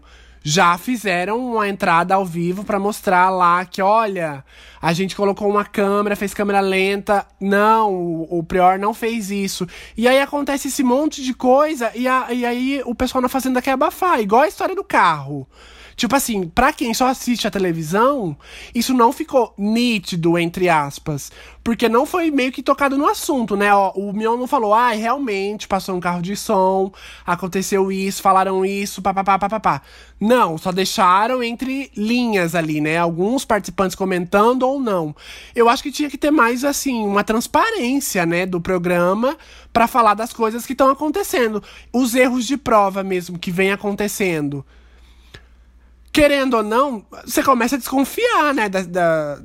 Já fizeram uma entrada ao vivo pra mostrar lá que, olha, a gente colocou uma câmera, fez câmera lenta. Não, o, o Prior não fez isso. E aí acontece esse monte de coisa e, a- e aí o pessoal na fazenda quer abafar, igual a história do carro. Tipo assim, pra quem só assiste a televisão, isso não ficou nítido, entre aspas. Porque não foi meio que tocado no assunto, né? Ó, o Mion não falou, ah, realmente passou um carro de som, aconteceu isso, falaram isso, papapá, papapá. Não, só deixaram entre linhas ali, né? Alguns participantes comentando ou não. Eu acho que tinha que ter mais, assim, uma transparência, né, do programa para falar das coisas que estão acontecendo. Os erros de prova mesmo que vem acontecendo querendo ou não, você começa a desconfiar, né, da, da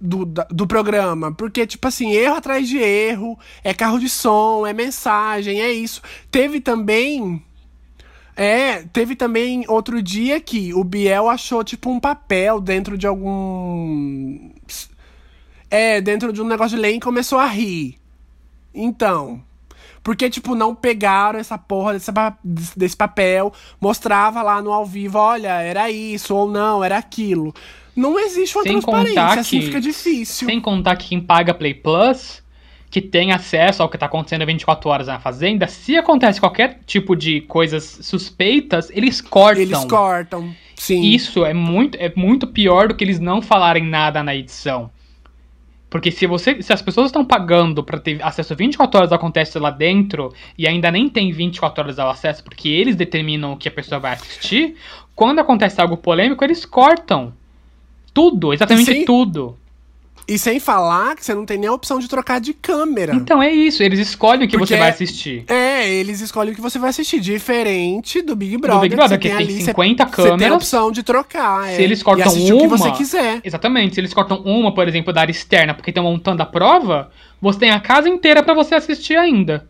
do, da, do programa. Porque, tipo assim, erro atrás de erro, é carro de som, é mensagem, é isso. Teve também. É, teve também outro dia que o Biel achou, tipo, um papel dentro de algum. É, dentro de um negócio de lei e começou a rir. Então. Porque, tipo, não pegaram essa porra desse, desse papel, mostrava lá no ao vivo, olha, era isso, ou não, era aquilo. Não existe uma sem transparência, assim fica difícil. Sem contar que quem paga Play Plus, que tem acesso ao que tá acontecendo 24 horas na Fazenda, se acontece qualquer tipo de coisas suspeitas, eles cortam. Eles cortam, sim. Isso é muito, é muito pior do que eles não falarem nada na edição. Porque se você, se as pessoas estão pagando para ter acesso 24 horas ao acontece lá dentro e ainda nem tem 24 horas ao acesso porque eles determinam o que a pessoa vai assistir, quando acontece algo polêmico, eles cortam tudo, exatamente Sim. tudo. E sem falar que você não tem nem a opção de trocar de câmera. Então é isso, eles escolhem o que Porque você vai assistir. É, eles escolhem o que você vai assistir. Diferente do Big Brother. Do Big Brother, que, que tem, ali, 50 você, câmeras. Você tem a opção de trocar. Se é, eles cortam uma. o que você quiser. Exatamente. Se eles cortam uma, por exemplo, da área externa, porque estão montando a prova, você tem a casa inteira para você assistir ainda.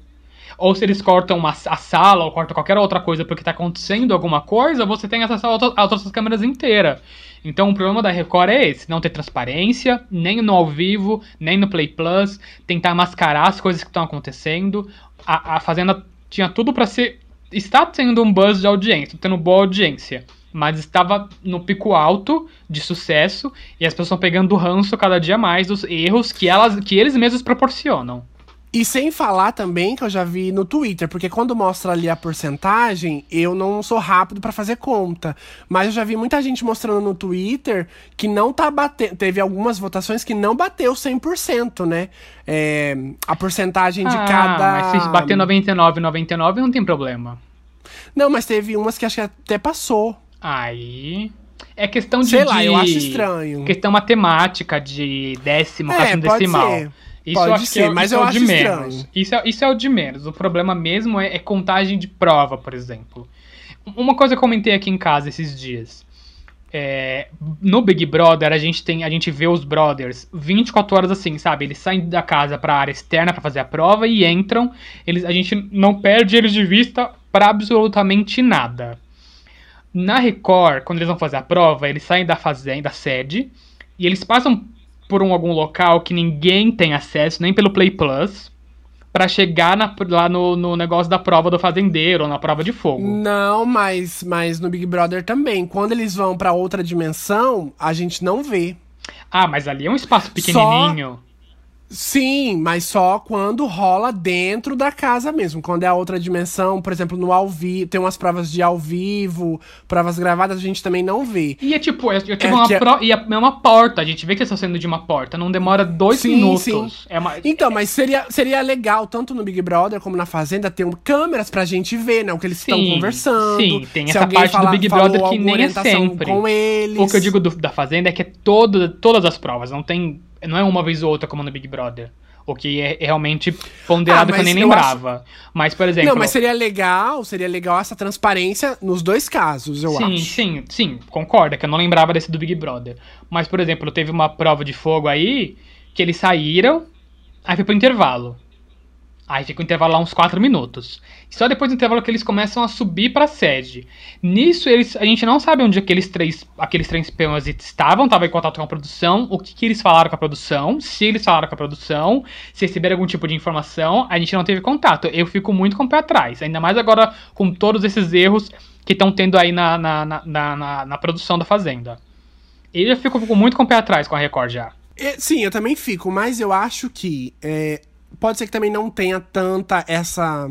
Ou se eles cortam uma, a sala ou cortam qualquer outra coisa porque tá acontecendo alguma coisa, você tem acesso a, a outras câmeras inteiras. Então o problema da Record é esse: não ter transparência, nem no ao vivo, nem no Play Plus, tentar mascarar as coisas que estão acontecendo. A, a Fazenda tinha tudo para ser. Está tendo um buzz de audiência, tendo boa audiência. Mas estava no pico alto de sucesso e as pessoas estão pegando ranço cada dia mais dos erros que, elas, que eles mesmos proporcionam. E sem falar também que eu já vi no Twitter, porque quando mostra ali a porcentagem, eu não sou rápido para fazer conta. Mas eu já vi muita gente mostrando no Twitter que não tá batendo. Teve algumas votações que não bateu 100%, né? É, a porcentagem de ah, cada. Mas se bater 99, 99 não tem problema. Não, mas teve umas que acho que até passou. Aí. É questão de. Sei lá, eu acho estranho. Questão matemática de décimo, é, decimal. Ser. Isso Pode ser, é, mas eu é acho menos. Isso é, isso é o de menos. O problema mesmo é, é, contagem de prova, por exemplo. Uma coisa que eu comentei aqui em casa esses dias. É, no Big Brother, a gente tem, a gente vê os brothers 24 horas assim, sabe? Eles saem da casa para a área externa para fazer a prova e entram. Eles, a gente não perde eles de vista para absolutamente nada. Na Record, quando eles vão fazer a prova, eles saem da fazenda, da sede, e eles passam por um, algum local que ninguém tem acesso, nem pelo Play Plus, para chegar na, lá no, no negócio da prova do fazendeiro, ou na prova de fogo. Não, mas, mas no Big Brother também. Quando eles vão para outra dimensão, a gente não vê. Ah, mas ali é um espaço pequenininho. Só Sim, mas só quando rola dentro da casa mesmo. Quando é a outra dimensão, por exemplo, no ao vivo, tem umas provas de ao vivo, provas gravadas, a gente também não vê. E é tipo, é, é tipo é uma, é... Pro... e é uma porta, a gente vê que está sendo de uma porta, não demora dois sim, minutos. Sim. É uma... Então, mas seria, seria legal, tanto no Big Brother como na Fazenda, ter um, câmeras pra gente ver, né? O que eles estão conversando. Sim, tem essa parte fala, do Big Brother que nem é sempre. Com eles. O que eu digo do, da Fazenda é que é todo, todas as provas, não tem não é uma vez ou outra como no Big Brother. O que é realmente ponderado ah, que eu nem lembrava. Acho... Mas, por exemplo. Não, mas seria legal, seria legal essa transparência nos dois casos, eu sim, acho. Sim, sim, sim, concorda, que eu não lembrava desse do Big Brother. Mas, por exemplo, teve uma prova de fogo aí que eles saíram, aí foi pro intervalo. Aí fica o intervalo lá uns 4 minutos. Só depois do intervalo que eles começam a subir para a sede. Nisso, eles, a gente não sabe onde aqueles três, aqueles três peões estavam, estavam em contato com a produção, o que, que, eles falaram com a produção, se eles falaram com a produção, se receberam algum tipo de informação, a gente não teve contato. Eu fico muito com o pé atrás, ainda mais agora com todos esses erros que estão tendo aí na, na, na, na, na produção da Fazenda. Eu fico muito com o pé atrás com a Record já. É, sim, eu também fico, mas eu acho que é, pode ser que também não tenha tanta essa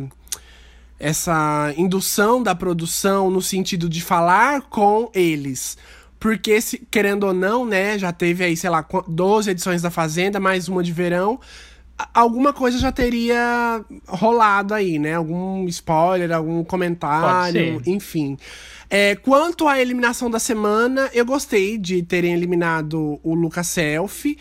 essa indução da produção no sentido de falar com eles. Porque, se, querendo ou não, né, já teve aí, sei lá, 12 edições da Fazenda, mais uma de verão. Alguma coisa já teria rolado aí, né? Algum spoiler, algum comentário, enfim. É, quanto à eliminação da semana, eu gostei de terem eliminado o Lucas Selfie,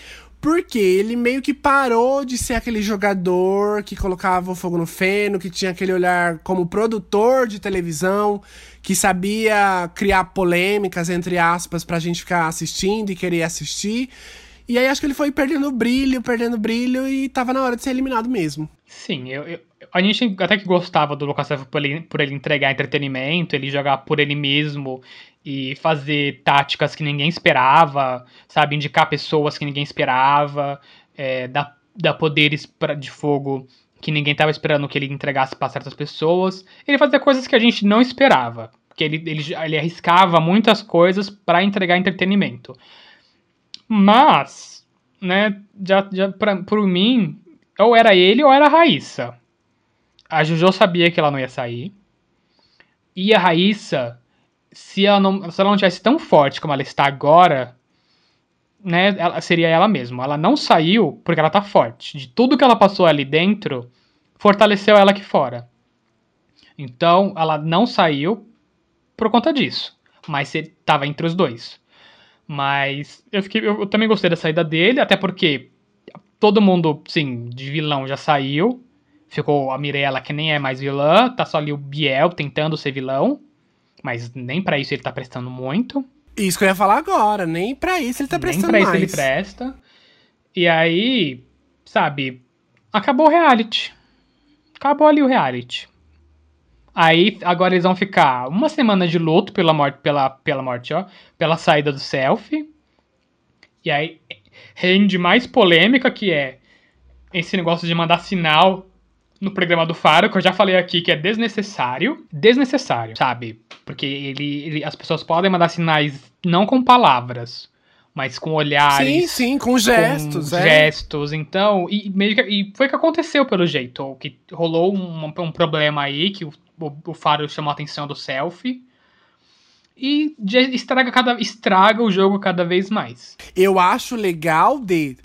porque ele meio que parou de ser aquele jogador que colocava o fogo no feno, que tinha aquele olhar como produtor de televisão, que sabia criar polêmicas, entre aspas, pra gente ficar assistindo e querer assistir. E aí acho que ele foi perdendo brilho, perdendo brilho e tava na hora de ser eliminado mesmo. Sim, eu, eu a gente até que gostava do Lucas por ele, por ele entregar entretenimento, ele jogar por ele mesmo e fazer táticas que ninguém esperava, sabe? Indicar pessoas que ninguém esperava, é, dar, dar poderes pra, de fogo que ninguém estava esperando que ele entregasse para certas pessoas. Ele fazia coisas que a gente não esperava, porque ele, ele, ele arriscava muitas coisas para entregar entretenimento. Mas, né, já, já pra, por mim, ou era ele ou era a Raíssa. A Jojo sabia que ela não ia sair. E a Raíssa se ela não, se ela não tivesse tão forte como ela está agora, né, ela, seria ela mesma. Ela não saiu porque ela tá forte. De tudo que ela passou ali dentro, fortaleceu ela aqui fora. Então, ela não saiu por conta disso. Mas estava entre os dois. Mas eu, fiquei, eu, eu, também gostei da saída dele, até porque todo mundo, sim, de vilão já saiu. Ficou a Mirella, que nem é mais vilã, tá só ali o Biel tentando ser vilão mas nem para isso ele tá prestando muito. Isso que eu ia falar agora, nem para isso ele tá prestando. Nem pra mais. isso ele presta. E aí, sabe, acabou o reality. Acabou ali o reality. Aí, agora eles vão ficar uma semana de luto pela morte, pela, pela morte, ó, pela saída do selfie. E aí, rende mais polêmica que é esse negócio de mandar sinal no programa do Faro, que eu já falei aqui que é desnecessário. Desnecessário, sabe? Porque ele, ele, as pessoas podem mandar sinais não com palavras, mas com olhares. Sim, sim, com gestos. Com é. gestos. Então, e, meio que, e foi o que aconteceu pelo jeito. Que rolou um, um problema aí, que o, o, o Faro chamou a atenção do selfie e estraga, cada, estraga o jogo cada vez mais. Eu acho legal de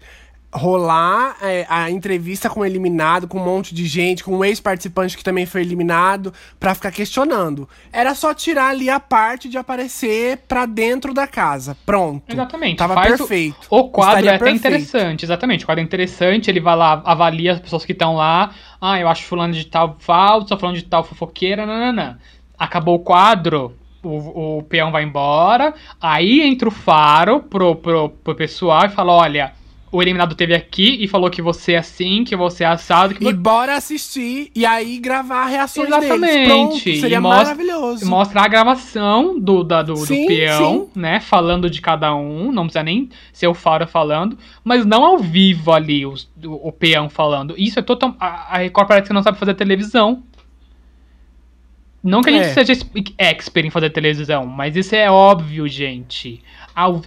rolar é, a entrevista com o eliminado, com um monte de gente, com um ex-participante que também foi eliminado, para ficar questionando. Era só tirar ali a parte de aparecer pra dentro da casa. Pronto. Exatamente. Tava Faz perfeito. O, o quadro Estaria é até perfeito. interessante, exatamente. O quadro é interessante, ele vai lá, avalia as pessoas que estão lá. Ah, eu acho fulano de tal falso, fulano de tal fofoqueira, nananã. Acabou o quadro, o, o peão vai embora, aí entra o faro pro, pro, pro pessoal e fala, olha o eliminado teve aqui e falou que você é assim, que você é assado. Que... E bora assistir e aí gravar reações Exatamente. deles. Pronto, seria mostra, maravilhoso. Mostrar a gravação do, da, do, sim, do peão, sim. né? Falando de cada um. Não precisa nem ser o Fara falando. Mas não ao vivo ali, o, o, o peão falando. Isso é total. A, a Record parece que não sabe fazer televisão. Não que a gente é. seja expert em fazer televisão, mas isso é óbvio, gente. Ao,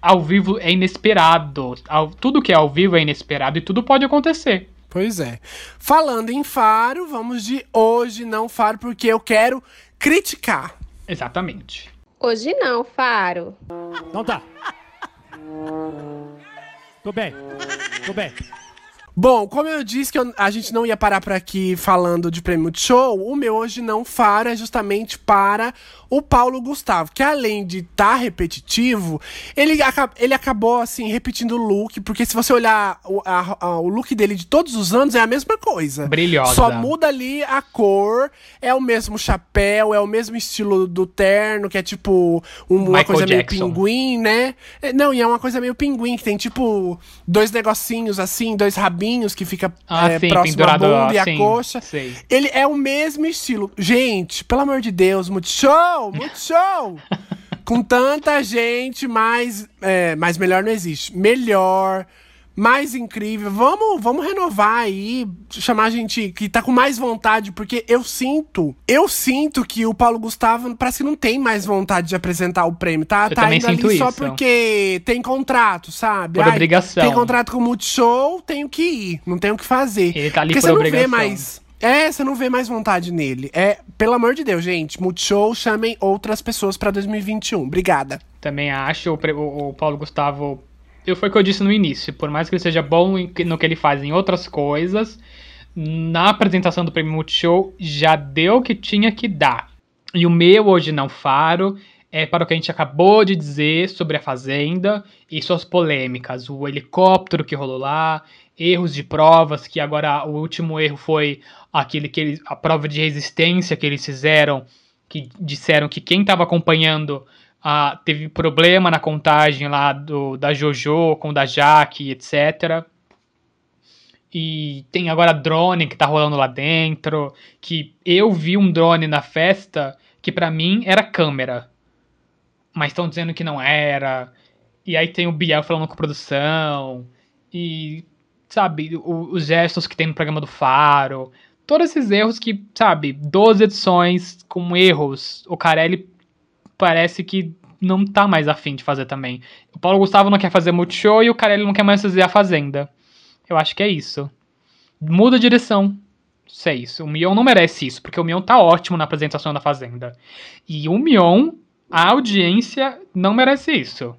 ao vivo é inesperado. Ao, tudo que é ao vivo é inesperado e tudo pode acontecer. Pois é. Falando em faro, vamos de hoje não faro, porque eu quero criticar. Exatamente. Hoje não, faro. Não tá. Tô bem. Tô bem. Bom, como eu disse que eu, a gente não ia parar por aqui falando de prêmio de show, o meu hoje não faro é justamente para o Paulo Gustavo, que além de estar tá repetitivo, ele, ele acabou, assim, repetindo o look, porque se você olhar o, a, a, o look dele de todos os anos, é a mesma coisa. Brilhosa. Só muda ali a cor, é o mesmo chapéu, é o mesmo estilo do terno, que é tipo uma Michael coisa Jackson. meio pinguim, né? É, não, e é uma coisa meio pinguim, que tem tipo dois negocinhos assim, dois rabinhos que fica ah, é, sim, próximo à bunda e a coxa. Sei. Ele é o mesmo estilo. Gente, pelo amor de Deus, Multishow! show, muito [LAUGHS] show! Com tanta gente, mais, é, mais melhor não existe. Melhor, mais incrível. Vamos, vamos renovar aí, chamar a gente que tá com mais vontade, porque eu sinto, eu sinto que o Paulo Gustavo parece que não tem mais vontade de apresentar o prêmio, tá? Eu tá indo ali isso. só porque tem contrato, sabe? Por obrigação. Tem contrato com o Multishow, tenho que ir, não tenho o que fazer. Ele tá ali porque por você obrigação. não vê mais É, você não vê mais vontade nele. É, pelo amor de Deus, gente, Multishow, chamem outras pessoas pra 2021. Obrigada. Também acho, o- o Paulo Gustavo. Eu foi o que eu disse no início. Por mais que ele seja bom no que ele faz em outras coisas, na apresentação do Prêmio Multishow já deu o que tinha que dar. E o meu hoje não faro é para o que a gente acabou de dizer sobre a Fazenda e suas polêmicas. O helicóptero que rolou lá, erros de provas, que agora o último erro foi aquele que eles, a prova de resistência que eles fizeram, que disseram que quem estava acompanhando ah, teve problema na contagem lá do, da Jojo com da Jaque, etc. E tem agora drone que tá rolando lá dentro. Que eu vi um drone na festa que pra mim era câmera. Mas estão dizendo que não era. E aí tem o Biel falando com produção. E, sabe, o- os gestos que tem no programa do Faro. Todos esses erros que, sabe, 12 edições com erros. O Carelli parece que não tá mais afim de fazer também. O Paulo Gustavo não quer fazer Multishow e o Carelli não quer mais fazer a Fazenda. Eu acho que é isso. Muda a direção. Isso é isso. O Mion não merece isso, porque o Mion tá ótimo na apresentação da Fazenda. E o Mion, a audiência, não merece isso.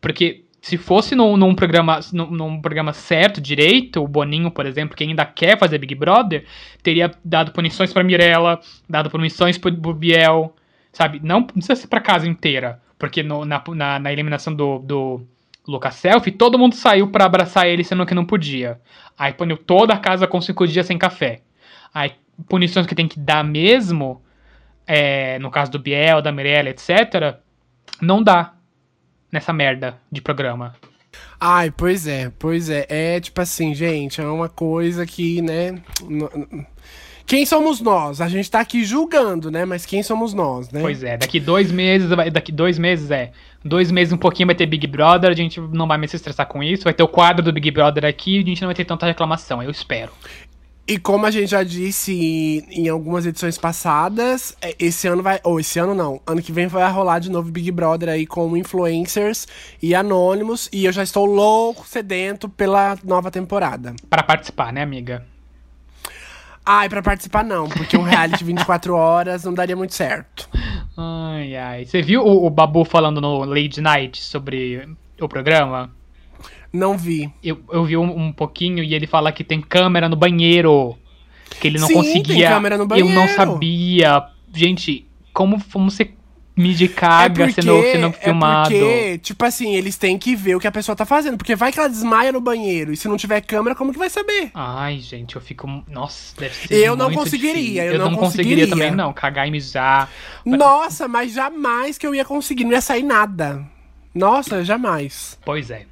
Porque se fosse num, num programa, num, num programa certo, direito, o Boninho, por exemplo, que ainda quer fazer Big Brother, teria dado punições pra Mirella, dado punições pro Biel, sabe? Não, precisa ser pra casa inteira. Porque no- na, na, na eliminação do, do Lucas Selfie, todo mundo saiu pra abraçar ele, sendo que não podia. Aí puniu toda a casa com cinco dias sem café. Aí, punições que tem que dar mesmo, é, no caso do Biel, da Mirella, etc., não dá nessa merda de programa. Ai, pois é, pois é. É tipo assim, gente, é uma coisa que, né. Quem somos nós? A gente tá aqui julgando, né? Mas quem somos nós, né? Pois é, daqui dois meses, daqui dois meses é. Dois meses um pouquinho vai ter Big Brother, a gente não vai mais se estressar com isso. Vai ter o quadro do Big Brother aqui e a gente não vai ter tanta reclamação, eu espero. E como a gente já disse em algumas edições passadas, é, esse ano vai. Ou esse ano não. Ano que vem vai rolar de novo Big Brother aí com influencers e anônimos. E eu já estou louco, sedento pela nova temporada. Pra participar, né, amiga? Ai, pra participar não, porque um reality 24 [LAUGHS] horas não daria muito certo. Ai, ai. Você viu o, o Babu falando no Late Night sobre o programa? Não vi. Eu, eu vi um, um pouquinho e ele fala que tem câmera no banheiro. Que ele não Sim, conseguia. tem câmera no Eu não banheiro. sabia. Gente, como, como você mide caga sendo, sendo filmado? É porque, tipo assim, eles têm que ver o que a pessoa tá fazendo. Porque vai que ela desmaia no banheiro. E se não tiver câmera, como que vai saber? Ai, gente, eu fico. Nossa, deve ser. Eu não conseguiria, eu Eu, não não, conseguiria. conseguiria. também, não. Cagar e mijar. Nossa, mas jamais que eu ia conseguir. Não ia sair nada. Nossa, jamais. Pois é.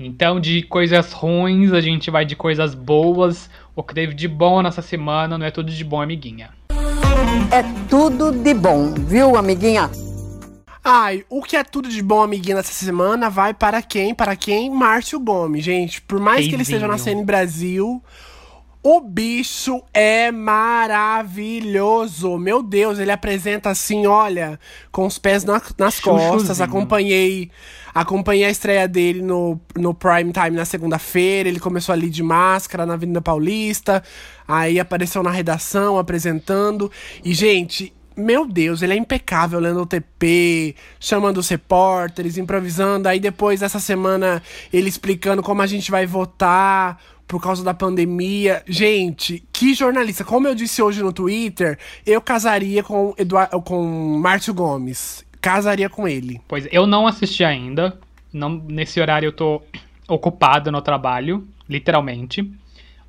Então, de coisas ruins, a gente vai de coisas boas. O que teve de bom nessa semana não é tudo de bom, amiguinha. É tudo de bom, viu, amiguinha? Ai, o que é tudo de bom, amiguinha, nessa semana vai para quem? Para quem? Márcio Gomes, gente. Por mais que ele Reizinho. esteja nascendo em Brasil, o bicho é maravilhoso. Meu Deus, ele apresenta assim, olha, com os pés na- nas costas. Acompanhei, acompanhei a estreia dele no, no Prime Time na segunda-feira. Ele começou ali de máscara na Avenida Paulista. Aí apareceu na redação apresentando. E, gente, meu Deus, ele é impecável lendo o TP, chamando os repórteres, improvisando. Aí depois, essa semana, ele explicando como a gente vai votar por causa da pandemia. Gente, que jornalista. Como eu disse hoje no Twitter, eu casaria com, Eduardo, com Márcio Gomes. Casaria com ele. Pois eu não assisti ainda. Não, nesse horário eu tô [CLEARS THROAT] ocupado no trabalho, literalmente.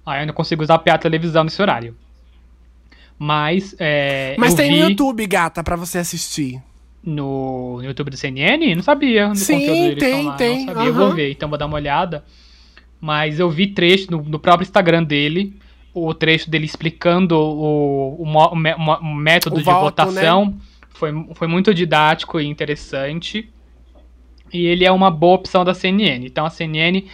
Aí eu não consigo usar a televisão nesse horário. Mas, é, Mas tem vi no YouTube, gata, pra você assistir. no, no YouTube do CNN? Não sabia Sim, tem, lá, tem, Não sabia, eu vou ver, então vou dar uma olhada. Mas eu vi trecho no, no próprio Instagram dele, o trecho dele explicando o, o, o o método de voto, votação. Foi, foi muito didático e interessante. E ele é uma boa opção da CNN. Então a CNN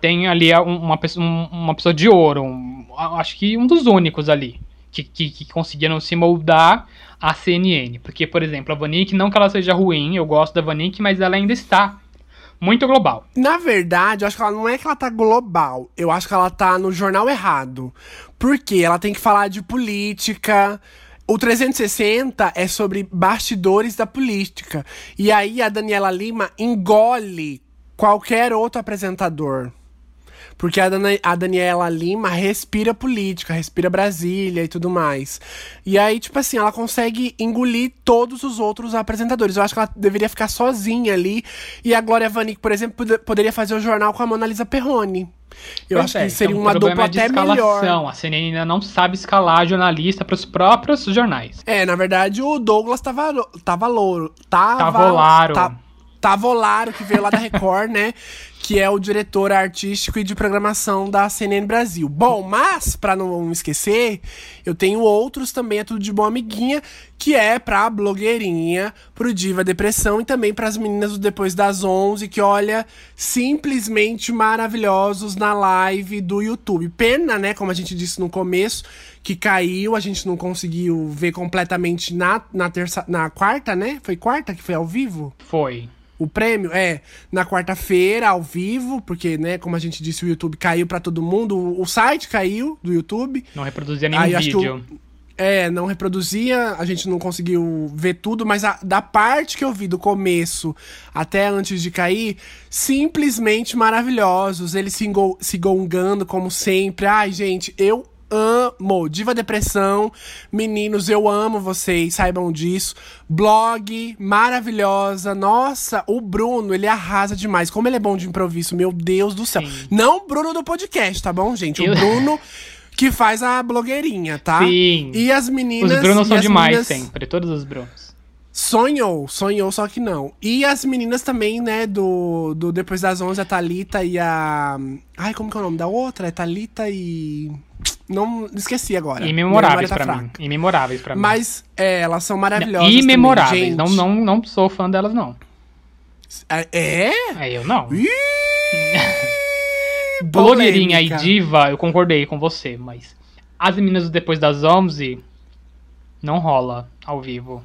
tem ali um- uma pessoa, um- uma pessoa de ouro, um- acho que um dos únicos ali, que, que, que conseguiram se moldar a CNN. Porque, por exemplo, a Vanik, não que ela seja ruim, eu gosto da Vanik, mas ela ainda está Muito global. Na verdade, eu acho que ela não é que ela tá global. Eu acho que ela tá no jornal errado. Porque ela tem que falar de política. O 360 é sobre bastidores da política. E aí a Daniela Lima engole qualquer outro apresentador. Porque a, Dana- a Daniela Lima respira política, respira Brasília e tudo mais. E aí, tipo assim, ela consegue engolir todos os outros apresentadores. Eu acho que ela deveria ficar sozinha ali. E a Glória Vanik, por exemplo, pode- poderia fazer o jornal com a Mona Lisa Perrone. Eu Pois acho é, que seria então, uma dupla é de até escalação. melhor. A CNN ainda não sabe escalar jornalista para os próprios jornais. É, na verdade, o Douglas tava, tava louro. Tava, Tavolaro. Ta, Tavolaro, que veio lá da Record, né? [LAUGHS] Que é o diretor artístico e de programação da CNN Brasil. Bom, mas, pra não esquecer, eu tenho outros também, é tudo de bom amiguinha, que é pra blogueirinha, pro Diva Depressão e também pras meninas do Depois das 11, que olha, simplesmente maravilhosos na live do YouTube. Pena, né, como a gente disse no começo, que caiu, a gente não conseguiu ver completamente na, na terça, na quarta, né? Foi quarta que foi ao vivo? Foi. O prêmio é na quarta-feira, ao vivo, porque, né, como a gente disse, o YouTube caiu pra todo mundo, o, site caiu do YouTube. Não reproduzia nenhum Aí, vídeo. É, não reproduzia, a gente não conseguiu ver tudo, mas a- da parte que eu vi do começo até antes de cair, simplesmente maravilhosos. Eles se, engo- se gongando como sempre. Ai, gente, eu amo. Diva Depressão, meninos, eu amo vocês, saibam disso. Blog, maravilhosa. Nossa, o Bruno, ele arrasa demais. Como ele é bom de improviso, meu Deus do céu. Sim. Não o Bruno do podcast, tá bom, gente? O Eu- Bruno que faz a blogueirinha, tá? Sim. E as meninas. Os Brunos são demais meninas- sempre, todos os Brunos. Sonhou, sonhou, só que não. E as meninas também, né, do, do Depois das 11, a Thalita e a. Ai, como que é o nome da outra? É Thalita e. Não esqueci agora. Imemoráveis tá pra mim. Imemoráveis pra mim. Mas é, elas são maravilhosas. Imemoráveis. Não, não, não sou fã delas, não. É? É, eu não. Ih, [LAUGHS] Blogueirinha e diva, eu concordei com você, mas as meninas depois das 11 não rola ao vivo.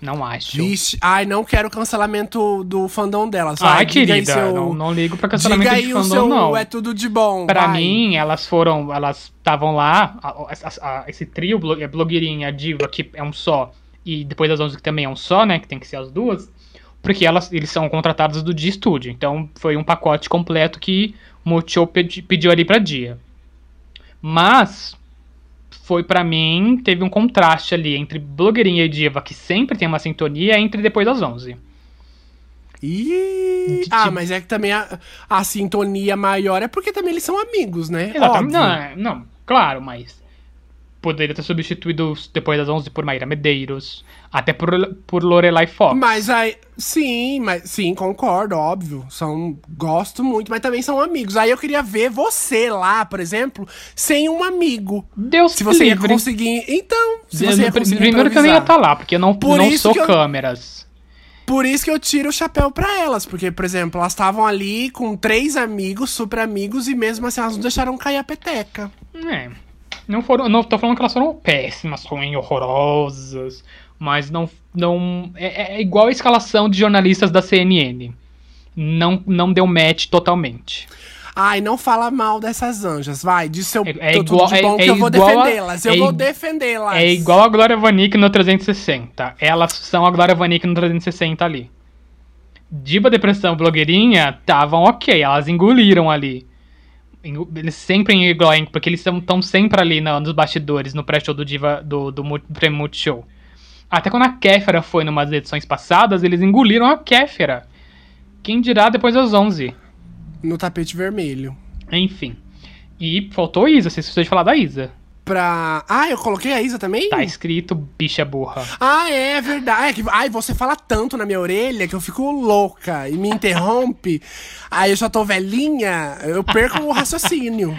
Não acho. Vixe, ai, não quero cancelamento do fandom delas. Vai, Ai, querida, seu- não, não ligo pra cancelamento Diga aí o fandom, seu não. é tudo de bom. Pra vai. mim, elas foram, elas estavam lá, a- a- a- esse trio, é blogueirinha, diva, que é um só, e depois das 11 que também é um só, né, que tem que ser as duas, porque elas, eles são contratados do Dia Studio, então foi um pacote completo que o Multishow pedi- pediu ali pra Dia. Mas, foi pra mim, teve um contraste ali entre blogueirinha e diva, que sempre tem uma sintonia, entre depois das 11. Ih, De ah, mas é que também a, a sintonia maior é porque também eles são amigos, né? Exatamente. Óbvio. Não, é- não, claro, mas poderia ter substituído depois das 11 por Maíra Medeiros, até por, por Lorelai Fox. Mas aí, sim, mas sim, concordo, óbvio. São, gosto muito, mas também são amigos. Aí eu queria ver você lá, por exemplo, sem um amigo. Deus Se você ia livre. conseguir. Então, se Eu você ia conseguir Primeiro que eu nem ia estar lá, porque eu não, Por não sou eu- câmeras. Por isso que eu tiro o chapéu pra elas. Porque, por exemplo, elas estavam ali com três amigos, super amigos, e mesmo assim elas não deixaram cair a peteca. É. Não foram. Não tô falando que elas foram péssimas, ruins, horrorosas. Mas não. não é, é igual a escalação de jornalistas da CNN. Não, não deu match totalmente. Ai, não fala mal dessas anjas, vai. Diz seu É- é igual- de bom é- que é eu vou igual a- defendê-las. Eu é vou defendê-las. É igual a Glória Vanik no 360. Elas são a Glória Vanik no 360 ali. Diva Depressão Blogueirinha estavam ok, elas engoliram ali. Eles sempre engolem, porque eles estão sempre ali no- nos bastidores, no pré-show do Diva do, do, Prêmio Multishow. Até quando a Kéfera foi numas edições passadas, eles engoliram a Kéfera. Quem dirá depois das 11. No tapete vermelho. Enfim. E faltou Isa, vocês precisam de falar da Isa. Pra. Ah, eu coloquei a Isa também? Tá escrito bicha burra. Ah, é verdade. É que- Ai, você fala tanto na minha orelha que eu fico louca e me interrompe. [LAUGHS] Aí eu já tô velhinha, eu perco o raciocínio.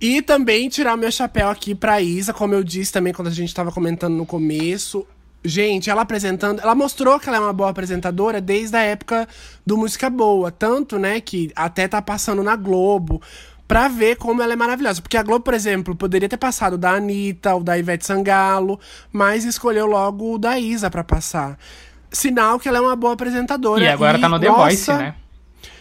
E também tirar o meu chapéu aqui pra Isa, como eu disse também quando a gente tava comentando no começo. Gente, ela apresentando, ela mostrou que ela é uma boa apresentadora desde a época do Música Boa. Tanto, né, que até tá passando na Globo. Pra ver como ela é maravilhosa. Porque a Globo, por exemplo, poderia ter passado da Anitta ou da Ivete Sangalo, mas escolheu logo o da Isa pra passar. Sinal que ela é uma boa apresentadora. E agora tá no The nossa, Voice, né?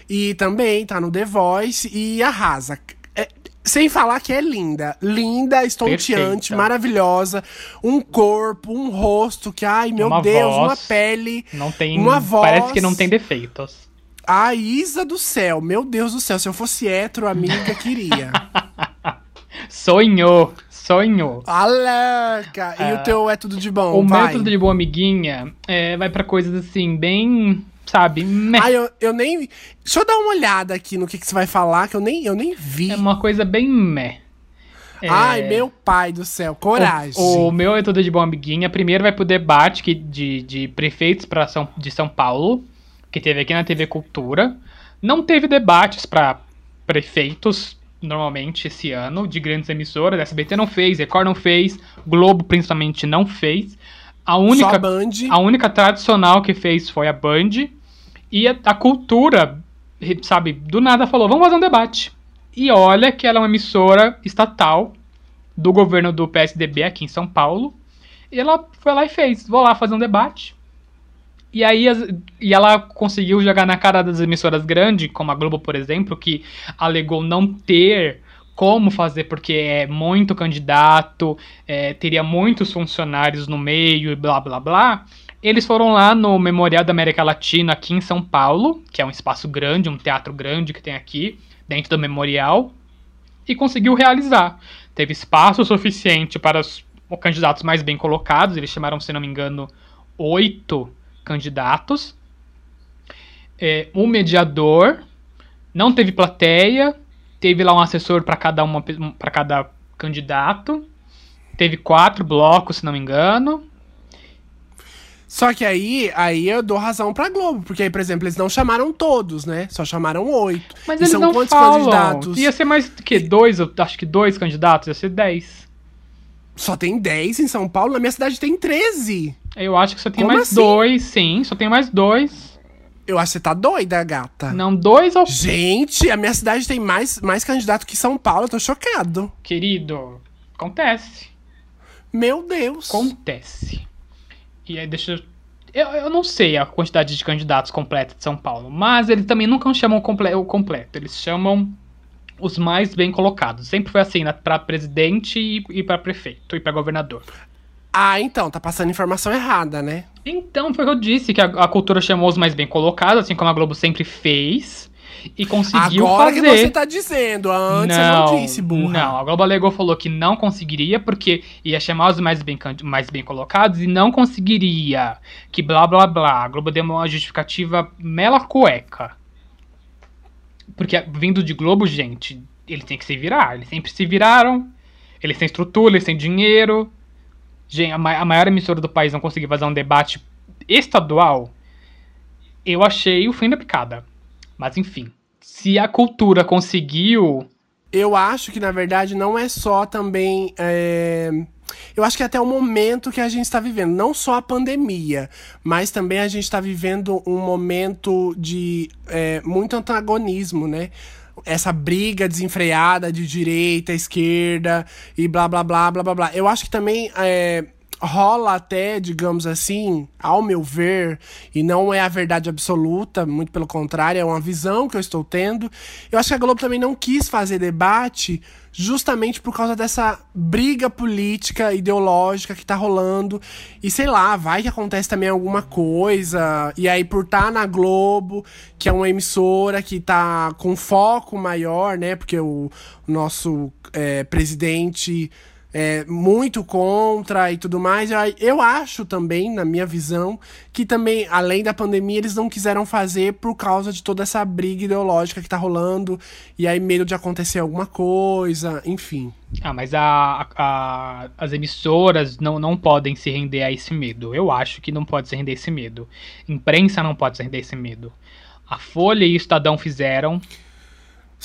E também tá no The Voice e arrasa. É, sem falar que é linda. Linda, estonteante, Perfeita. maravilhosa. Um corpo, um rosto que, ai meu Uma Deus, voz. uma pele. Não tem. Uma voz. Parece que não tem defeitos. A Isa do céu, meu Deus do céu. Se eu fosse hétero, amiga, queria. [LAUGHS] Sonhou, sonhou. Alerca! E o teu é tudo de bom, o vai. método de boa amiguinha é, vai pra coisas assim, bem. Sabe? meh. Ai, eu, eu nem. Deixa eu dar uma olhada aqui no que, que você vai falar, que eu nem, eu nem vi. É uma coisa bem meh. É, Ai, meu pai do céu, coragem. O, o meu é tudo de boa amiguinha. Primeiro vai pro debate que, de, de prefeitos pra São, de São Paulo, que teve aqui na TV Cultura. Não teve debates pra prefeitos, normalmente, esse ano, de grandes emissoras. A SBT não fez, Record não fez, Globo principalmente não fez. A Só única, a Band. a única tradicional que fez foi a Band. E a, a cultura, sabe, do nada falou: vamos fazer um debate. E olha que ela é uma emissora estatal do governo do PSDB aqui em São Paulo. E ela foi lá e fez: vou lá fazer um debate. E aí e ela conseguiu jogar na cara das emissoras grandes, como a Globo, por exemplo, que alegou não ter como fazer porque é muito candidato, é, teria muitos funcionários no meio e blá blá blá. Eles foram lá no Memorial da América Latina, aqui em São Paulo, que é um espaço grande, um teatro grande que tem aqui, dentro do memorial, e conseguiu realizar. Teve espaço suficiente para os candidatos mais bem colocados, eles chamaram, se não me engano, oito candidatos. É, um mediador, não teve plateia, teve lá um assessor para cada uma para cada candidato. Teve quatro blocos, se não me engano. Só que aí, aí eu dou razão pra Globo, porque aí, por exemplo, eles não chamaram todos, né? Só chamaram oito. Mas e eles são não quantos falam. candidatos? Ia ser mais que dois, eu acho que dois candidatos, ia ser dez. Só tem 10 em São Paulo, na minha cidade tem 13. Eu acho que só tem Como mais assim? dois, sim, só tem mais dois. Eu acho que você tá doida, gata. Não, dois ou Gente, a minha cidade tem mais, mais candidato que São Paulo, eu tô chocado. querido. Acontece. Meu Deus. Acontece. E aí, deixa eu. Eu, eu não sei a quantidade de candidatos completa de São Paulo, mas eles também nunca chamam comple o completo. Eles chamam os mais bem colocados. Sempre foi assim, né, pra presidente e, e pra prefeito e pra governador. Ah, então, tá passando informação errada, né? Então, foi o que eu disse, que a, a cultura chamou os mais bem colocados, assim como a Globo sempre fez, e conseguiu Agora fazer. que você tá dizendo, antes você não disse, burra. Não, a Globo alegou falou que não conseguiria porque ia chamar os mais bem, mais bem colocados e não conseguiria. Que blá blá blá. A Globo deu uma justificativa mela cueca. Porque vindo de Globo, gente, eles têm que se virar. Eles sempre se viraram. Eles têm estrutura, eles têm dinheiro. Gente, a, ma- a maior emissora do país não conseguir fazer um debate estadual. Eu achei o fim da picada. Mas enfim. Se a cultura conseguiu Eu acho que, na verdade, não é só também. é, Eu acho que é até o momento que a gente está vivendo. Não só a pandemia, mas também a gente está vivendo um momento de é, muito antagonismo, né? Essa briga desenfreada de direita, esquerda e blá blá blá blá blá blá. Eu acho que também é, rola até, digamos assim, ao meu ver, e não é a verdade absoluta, muito pelo contrário, é uma visão que eu estou tendo. Eu acho que a Globo também não quis fazer debate justamente por causa dessa briga política, ideológica que tá rolando. E sei lá, vai que acontece também alguma coisa. E aí, por estar na Globo, que é uma emissora que tá com foco maior, né? Porque o nosso é, presidente é muito contra e tudo mais. Eu, acho também, na minha visão, que também, além da pandemia, eles não quiseram fazer por causa de toda essa briga ideológica que tá rolando. E aí, medo de acontecer alguma coisa, enfim. Ah, mas a, a- as emissoras não, não podem se render a esse medo. Eu acho que não pode se render a esse medo. Imprensa não pode se render a esse medo. A Folha e o Estadão fizeram.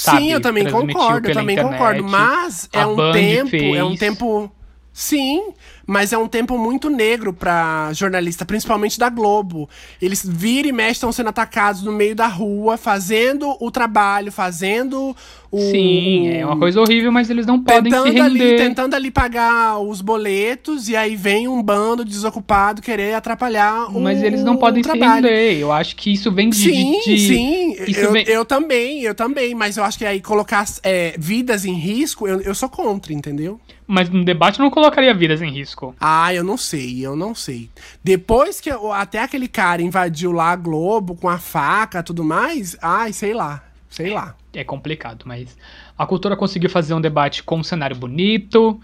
Sabe, Sim, eu também concordo, eu pela também internet. concordo. Mas é um tempo, é um fez. tempo. Sim, mas é um tempo muito negro pra jornalista, principalmente da Globo. Eles viram e mexem, estão sendo atacados no meio da rua, fazendo o trabalho, fazendo o. Sim, é uma coisa horrível, mas eles não podem se Tentando ali, render. tentando ali pagar os boletos, e aí vem um bando desocupado querer atrapalhar o Mas eles não podem se render. Eu acho que isso vem de. Sim, de- de- sim, eu, vem- eu também, eu também, mas eu acho que aí colocar é, vidas em risco, eu, eu sou contra, entendeu? Mas no debate eu não colocaria vidas em risco. Ah, eu não sei, eu não sei. Depois que eu- até aquele cara invadiu lá a Globo com a faca e tudo mais, ai, sei lá, sei lá. É complicado, mas a cultura conseguiu fazer um debate com um cenário bonito.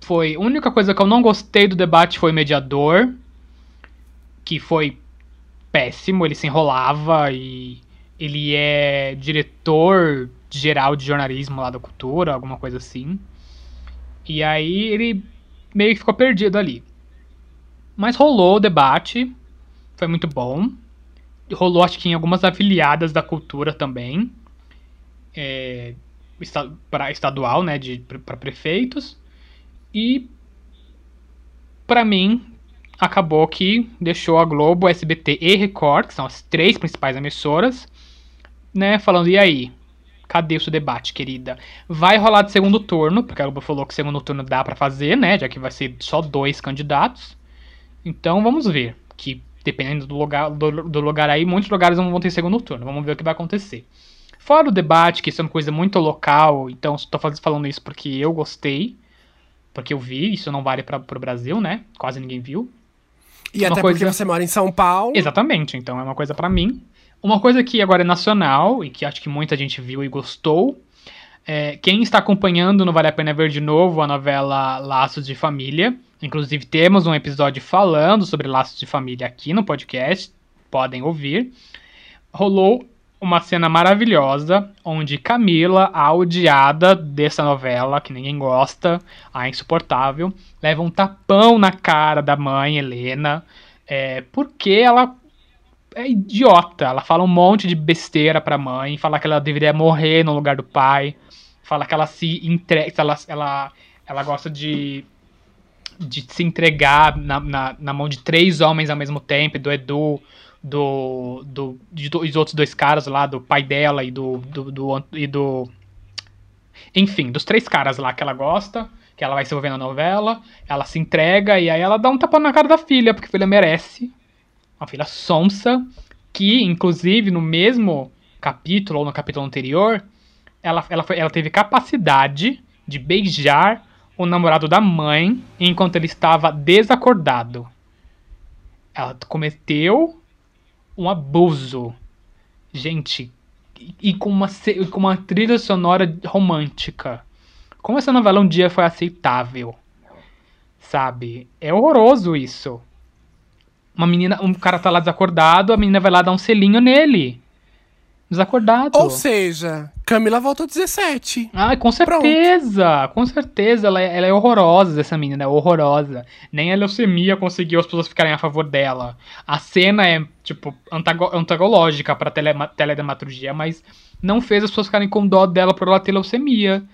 Foi. A única coisa que eu não gostei do debate foi o mediador. Que foi péssimo, ele se enrolava e ele é diretor geral de jornalismo lá da cultura, alguma coisa assim. E aí ele meio que ficou perdido ali. Mas rolou o debate, foi muito bom. Rolou, acho que em algumas afiliadas da cultura também é, pra estadual, né, para prefeitos. E pra mim acabou que deixou a Globo, SBT e Record, que são as três principais emissoras, né, falando e aí, cadê o seu debate, querida? Vai rolar de segundo turno, porque a Globo falou que segundo turno dá pra fazer, né, já que vai ser só dois candidatos. Então vamos ver, que dependendo do lugar, do, do lugar aí, muitos lugares não vão ter segundo turno. Vamos ver o que vai acontecer. Fora o debate, que isso é uma coisa muito local, então estou falando isso porque eu gostei, porque eu vi, isso não vale para o Brasil, né? Quase ninguém viu. E Uma até coisa- porque você mora em São Paulo. Exatamente, então é uma coisa pra mim. Uma coisa que agora é nacional e que acho que muita gente viu e gostou. É, quem está acompanhando não vale a pena ver de novo a novela Laços de Família. Inclusive temos um episódio falando sobre Laços de Família aqui no podcast, podem ouvir. Rolou uma cena maravilhosa onde Camila, a odiada dessa novela, que ninguém gosta, a insuportável, leva um tapão na cara da mãe Helena, é, porque ela é idiota. Ela fala um monte de besteira pra mãe, fala que ela deveria morrer no lugar do pai, fala que ela se entrega, ela, ela, ela gosta de, de se entregar na, na, na mão de três homens ao mesmo tempo, do Edu, do, do de dois outros dois caras lá, do pai dela e do, do, do, e do enfim, dos três caras lá que ela gosta, que ela vai se envolver na novela, ela se entrega e aí ela dá um tapão na cara da filha, porque a filha merece. Uma filha sonsa, que inclusive no mesmo capítulo ou no capítulo anterior, ela, ela, foi- ela teve capacidade de beijar o namorado da mãe enquanto ele estava desacordado. Ela cometeu um abuso. Gente, e- com uma, com uma trilha sonora romântica. Como essa novela um dia foi aceitável? Sabe? É horroroso isso. Uma menina, um cara tá lá desacordado, a menina vai lá dar um selinho nele. Desacordado. Ou seja, Camila voltou 17. Ai, com certeza, com certeza. Ela é, ela é horrorosa, essa menina, é horrorosa. Nem a leucemia conseguiu as pessoas ficarem a favor dela. A cena é, tipo, antago- antagológica pra telema- teledramaturgia, mas não fez as pessoas ficarem com dó dela por ela ter leucemia.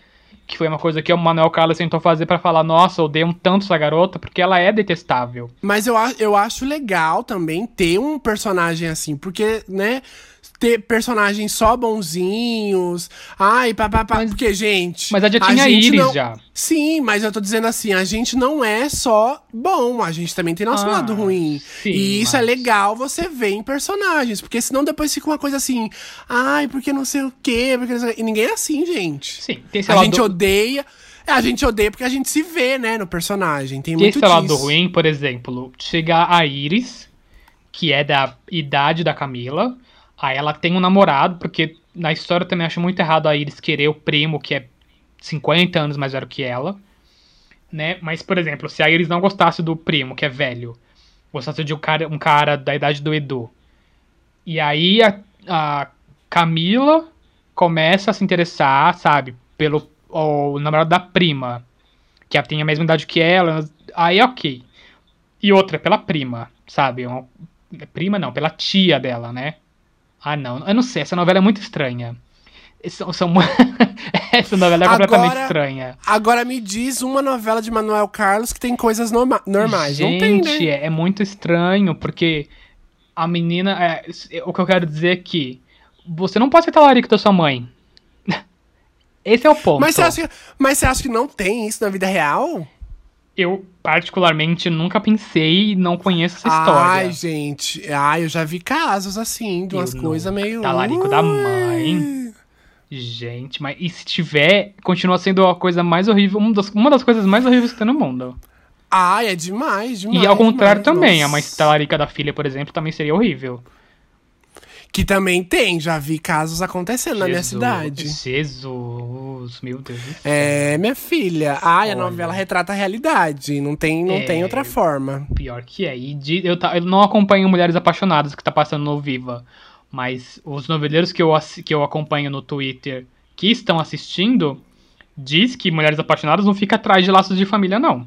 Que foi uma coisa que o Manuel Carlos tentou fazer pra falar, nossa, odeiam tanto essa garota, porque ela é detestável. Mas eu, eu acho legal também ter um personagem assim, porque, né? Ter personagens só bonzinhos. Ai, papapá. Mas- Porque, gente. Mas ela já tinha gente Iris não- já. Sim, mas eu tô dizendo assim, a gente não é só bom, a gente também tem nosso Ah, lado ruim. sim, e isso é mas- legal você ver em personagens, porque senão depois fica uma coisa assim, ai, porque não sei o quê, porque não sei... e ninguém é assim, gente. Sim, tem esse a lado gente odeia, é, a gente odeia porque a gente se vê, né, no personagem. Tem muito esse lado disso. ruim, por exemplo, chegar a Iris, que é da idade da Camila, aí ela tem um namorado, porque na história eu também acho muito errado a Iris querer o primo, que é 50 anos mais velho que ela, né? Mas, por exemplo, se a Iris não gostasse do primo, que é velho, gostasse de um cara, um cara da idade do Edu, e aí a, a Camila começa a se interessar, sabe, pelo o namorado da prima, que tem a mesma idade que ela, aí ok. E outra, pela prima, sabe? Uma- prima não, pela tia dela, né? Ah, não, eu não sei, essa novela é muito estranha. São, são... [LAUGHS] Essa novela é completamente Agora- estranha. Agora me diz uma novela de Manuel Carlos que tem coisas norma- normais. Gente, não tem, né? é, muito estranho, porque a menina. é, o que eu quero dizer é que você não pode ser talarico da sua mãe. [LAUGHS] Esse é o ponto. Mas você, acha, que- mas você acha que não tem isso na vida real? Eu, particularmente, nunca pensei e não conheço essa história. Ai, gente. Ai, eu já vi casos assim, de umas coisas meio. Talarico da mãe. Gente, mas e se tiver, continua sendo a coisa mais horrível, uma das, uma das coisas mais horríveis que tem no mundo. Ai, é demais, demais. e ao contrário demais, também, a nossa. mãe talarica da filha, por exemplo, também seria horrível. Que também tem, já vi casos acontecendo na minha Jesus, cidade. Jesus, meu Deus do céu. É, minha filha. Ai, a Olha. novela retrata a realidade. Não tem, não É. tem outra forma. Pior que é. E de- eu, ta- eu não acompanho Mulheres Apaixonadas que tá passando no Viva. Mas os noveleiros que eu, que eu acompanho no Twitter que estão assistindo diz que Mulheres Apaixonadas não fica atrás de laços de família, não.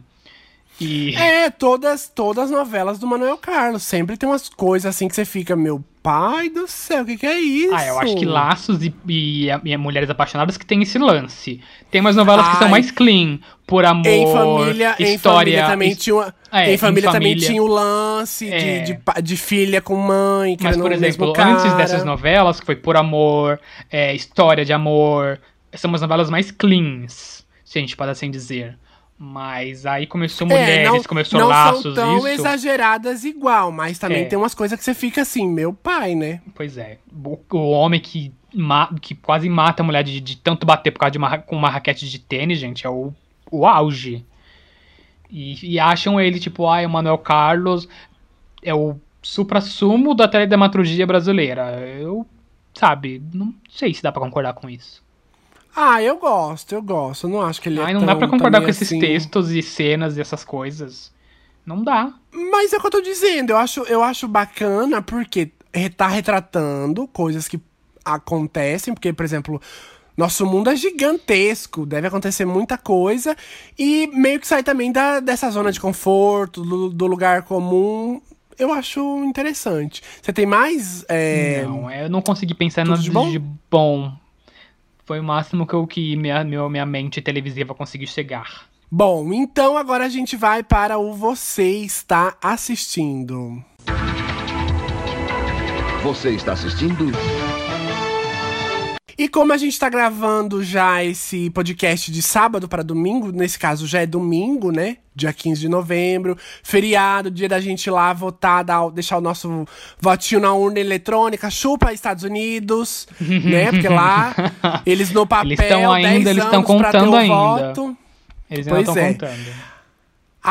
E É, todas, todas as novelas do Manuel Carlos. Sempre tem umas coisas assim que você fica, meu pai do céu, o que, que é isso? ah, eu acho que Laços e, e, e Mulheres Apaixonadas que tem esse lance. Tem umas novelas que são Ai. mais clean, por amor, Em família, em história. família também his- tinha uma, É, em família em também família. tinha o lance É. de, de, de filha com mãe, que Mas, por exemplo, antes dessas novelas, que foi Por Amor, é, História de Amor, são umas novelas mais cleans, se a gente pode assim dizer. Mas aí começou Mulheres, É, não, começou não Laços, são tão isso. exageradas igual, mas também É. tem umas coisas que você fica assim, meu pai, né? Pois é. O, o homem que, que quase mata a mulher de, de tanto bater por causa de uma, com uma raquete de tênis, gente, é o, o auge. E, e acham ele, tipo, ai, o Manuel Carlos é o supra-sumo da teledramaturgia brasileira. Eu, sabe, não sei se dá pra concordar com isso. Ah, eu gosto, eu gosto. Eu não acho que ele é Ai, não dá pra concordar com esses assim. textos e cenas e essas coisas. Não dá. Mas é o que eu tô dizendo, eu acho, eu acho bacana porque tá retratando coisas que acontecem, porque, por exemplo, nosso mundo é gigantesco, deve acontecer muita coisa, e meio que sai também da, dessa zona de conforto, do, do lugar comum. Eu acho interessante. Você tem mais. é, Não, eu não consegui pensar nada de bom? de bom. Foi o máximo que, eu, que minha, minha mente televisiva conseguiu chegar. Bom, então agora a gente vai para o Você Está Assistindo. Você está assistindo? E como a gente tá gravando já esse podcast de sábado para domingo, nesse caso já é domingo, né? Dia 15 de novembro, feriado, dia da gente ir lá votar, dar, deixar o nosso votinho na urna eletrônica, chupa Estados Unidos, [LAUGHS] né? Porque lá eles no papel, Eles tão ainda, 10 eles tão anos pra ter contando o ainda. voto. Eles ainda Pois estão é. contando.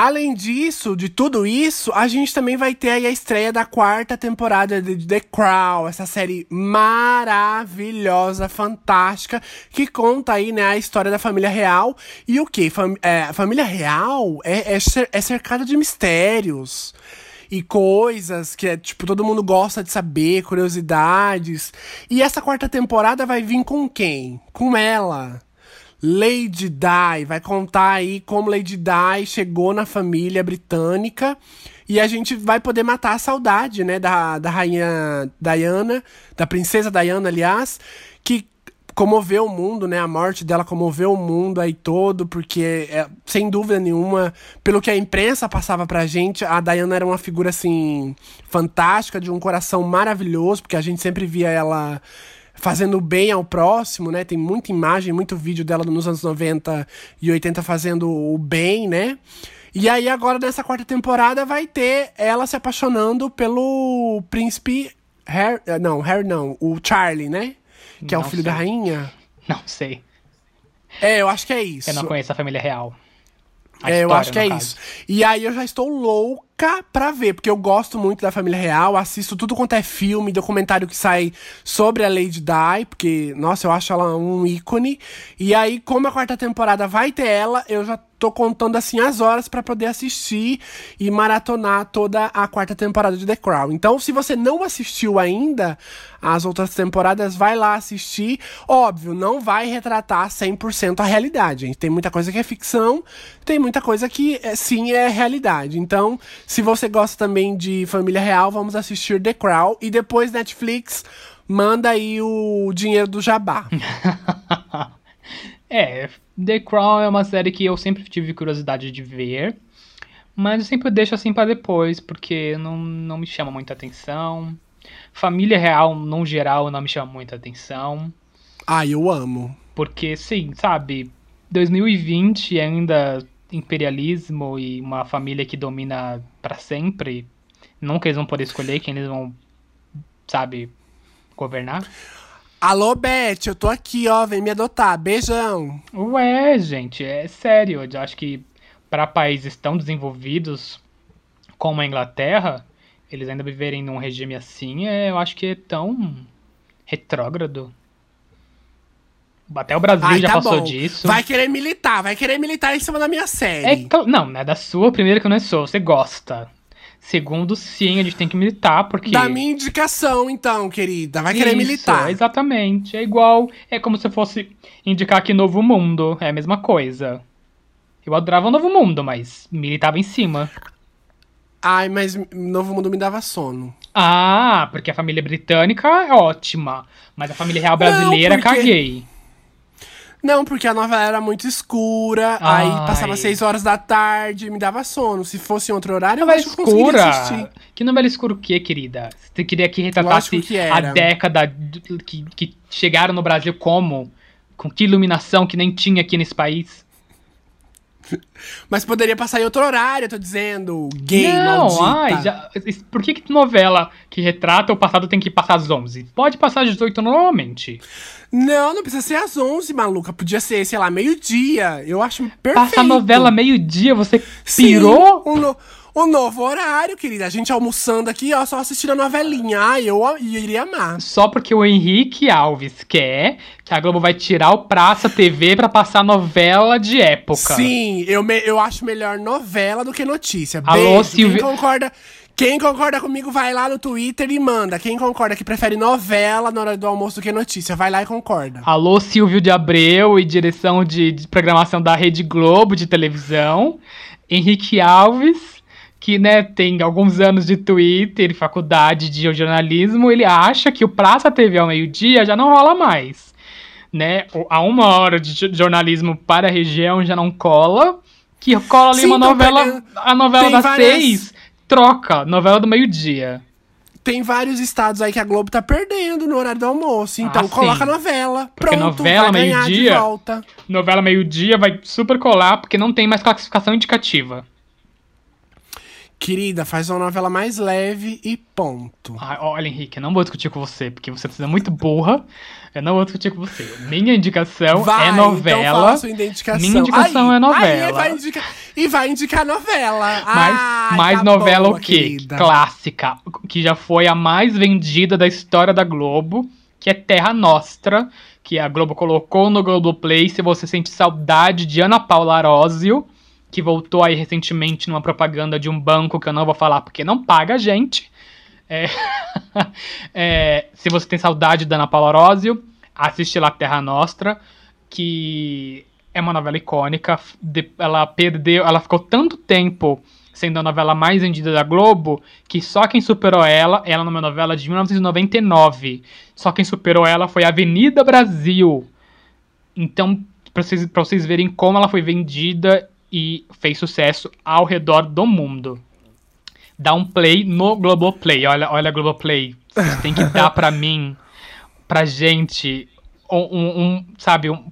Além disso, de tudo isso, a gente também vai ter aí a estreia da quarta temporada de The Crown, essa série maravilhosa, fantástica, que conta aí, né, a história da família real. E o quê? Fam é, a família real é, é, cer- é cercada de mistérios. E coisas que, é, tipo, todo mundo gosta de saber, curiosidades. E essa quarta temporada vai vir com quem? Com ela. Lady Di vai contar aí como Lady Di chegou na família britânica e a gente vai poder matar a saudade, né, da, da rainha Diana, da princesa Diana, aliás, que comoveu o mundo, né, a morte dela comoveu o mundo aí todo, porque, é, sem dúvida nenhuma, pelo que a imprensa passava pra gente, a Diana era uma figura, assim, fantástica, de um coração maravilhoso, porque a gente sempre via ela fazendo bem ao próximo, né? Tem muita imagem, muito vídeo dela nos anos 90 e 80 fazendo o bem, né? E aí agora nessa quarta temporada vai ter ela se apaixonando pelo príncipe Harry, eh, não, Harry não, o Charlie, né? Que é o Não filho sei. da rainha. Não sei. É, eu acho que é isso. Eu não conheço a família real. A É, eu história, acho que é caso. isso. E aí eu já estou louca pra ver, porque eu gosto muito da família real, assisto tudo quanto é filme, documentário que sai sobre a Lady Di, porque, nossa, eu acho ela um ícone. E aí, como a quarta temporada vai ter ela, eu já tô contando assim as horas pra poder assistir e maratonar toda a quarta temporada de The Crown. Então, se você não assistiu ainda as outras temporadas, vai lá assistir. Óbvio, não vai retratar 100% a realidade. Tem muita coisa que é ficção, tem muita coisa que é, sim é realidade. Então, Se você gosta também de Família Real, vamos assistir The Crown. E depois, Netflix, manda aí o dinheiro do jabá. [LAUGHS] É, The Crown é uma série que eu sempre tive curiosidade de ver, mas eu sempre deixo assim pra depois, porque não, não me chama muita atenção. Família Real, no geral, não me chama muita atenção. Ai, eu amo. Porque, sim, sabe, 2020 ainda imperialismo e uma família que domina pra sempre. Nunca eles vão poder escolher quem eles vão, sabe, governar. Alô, Beth, eu tô aqui, ó. Vem me adotar. Beijão. Ué, gente, é sério. Eu acho que para países tão desenvolvidos como a Inglaterra, eles ainda viverem num regime assim, é, eu acho que é tão retrógrado. Até o Brasil Ai, já tá passou bom. disso. Vai querer militar, vai querer militar em cima da minha É, série. cl- não, não é da sua, primeiro que eu não sou, você gosta. Segundo, sim, a gente tem que militar, porque. Da minha indicação, então, querida. Vai querer Isso, militar. Exatamente. É igual. É como se fosse indicar aqui Novo Mundo. É a mesma coisa. Eu adorava o Novo Mundo, mas militava em cima. Ai, mas Novo Mundo me dava sono. Ah, porque a família britânica é ótima. Mas a família real brasileira, Não, porque- caguei. Não, porque a novela era muito escura, aí Ai. passava seis horas da tarde, me dava sono. Se fosse em outro horário, eu Novela acho que eu escura. assistir. Que novela escura o quê, querida? Você queria que retratasse que a década que, que chegaram no Brasil como? Com que iluminação que nem tinha aqui nesse país? Mas poderia passar em outro horário, eu tô dizendo. Gay, não, maldita. ai, já, por que, que novela que retrata o passado tem que passar às 11? Pode passar às 18 normalmente. Não, não precisa ser às 11, maluca. Podia ser, sei lá, meio-dia. Eu acho perfeito. Passa a novela meio-dia, você Sim, pirou? Um, no- um novo horário, querida. A gente almoçando aqui, ó, só assistindo a novelinha. Ai, eu, eu iria amar. Só porque o Henrique Alves quer que a Globo vai tirar o Praça TV pra passar novela de época. Sim, eu, me- eu acho melhor novela do que notícia. Alô, Beijo. Silvia- Quem concorda, quem concorda comigo, vai lá no Twitter e manda. Quem concorda que prefere novela na hora do almoço do que notícia, vai lá e concorda. Alô, Silvio de Abreu e direção de, de programação da Rede Globo de televisão. Henrique Alves, que né, tem alguns anos de Twitter faculdade de jornalismo, ele acha que o Praça TV ao meio-dia já não rola mais. Né? A uma hora de jo- jornalismo para a região já não cola. Que cola ali Sim, uma tão novela. pegando- A novela das várias- seis troca, novela do meio-dia. Tem vários estados aí que a Globo tá perdendo no horário do almoço. Então Ah, coloca novela. Porque Pronto, novela, vai ganhar de meio-dia- volta. Novela meio-dia vai super colar porque não tem mais classificação indicativa. Querida, faz uma novela mais leve e ponto. Ai, olha, Henrique, eu não vou discutir com você, porque você precisa muito burra. Eu não vou discutir com você. Minha indicação Vai, é Então novela. fala sua indicação. Minha indicação Aí- é novela. Aí vai indicar, e vai indicar novela. Mas, Ai, mais tá novela boa, o quê? querida. Clássica, que já foi a mais vendida da história da Globo, que é Terra Nostra, que a Globo colocou no Globoplay. Se você sente saudade de Ana Paula Arósio, que voltou aí recentemente numa propaganda de um banco que eu não vou falar porque não paga a gente. É, [LAUGHS] é, se você tem saudade da Ana Paula Arósio, assiste lá Terra Nostra, que é uma novela icônica. Ela perdeu, ela ficou tanto tempo sendo a novela mais vendida da Globo que só quem superou ela, ela numa novela de 1999, só quem superou ela foi Avenida Brasil. Então, pra vocês, pra vocês verem como ela foi vendida e fez sucesso ao redor do mundo. Dá um play no Globoplay. Olha, olha Globoplay. Vocês têm que dar pra [LAUGHS] mim, pra gente, um, um- sabe, um,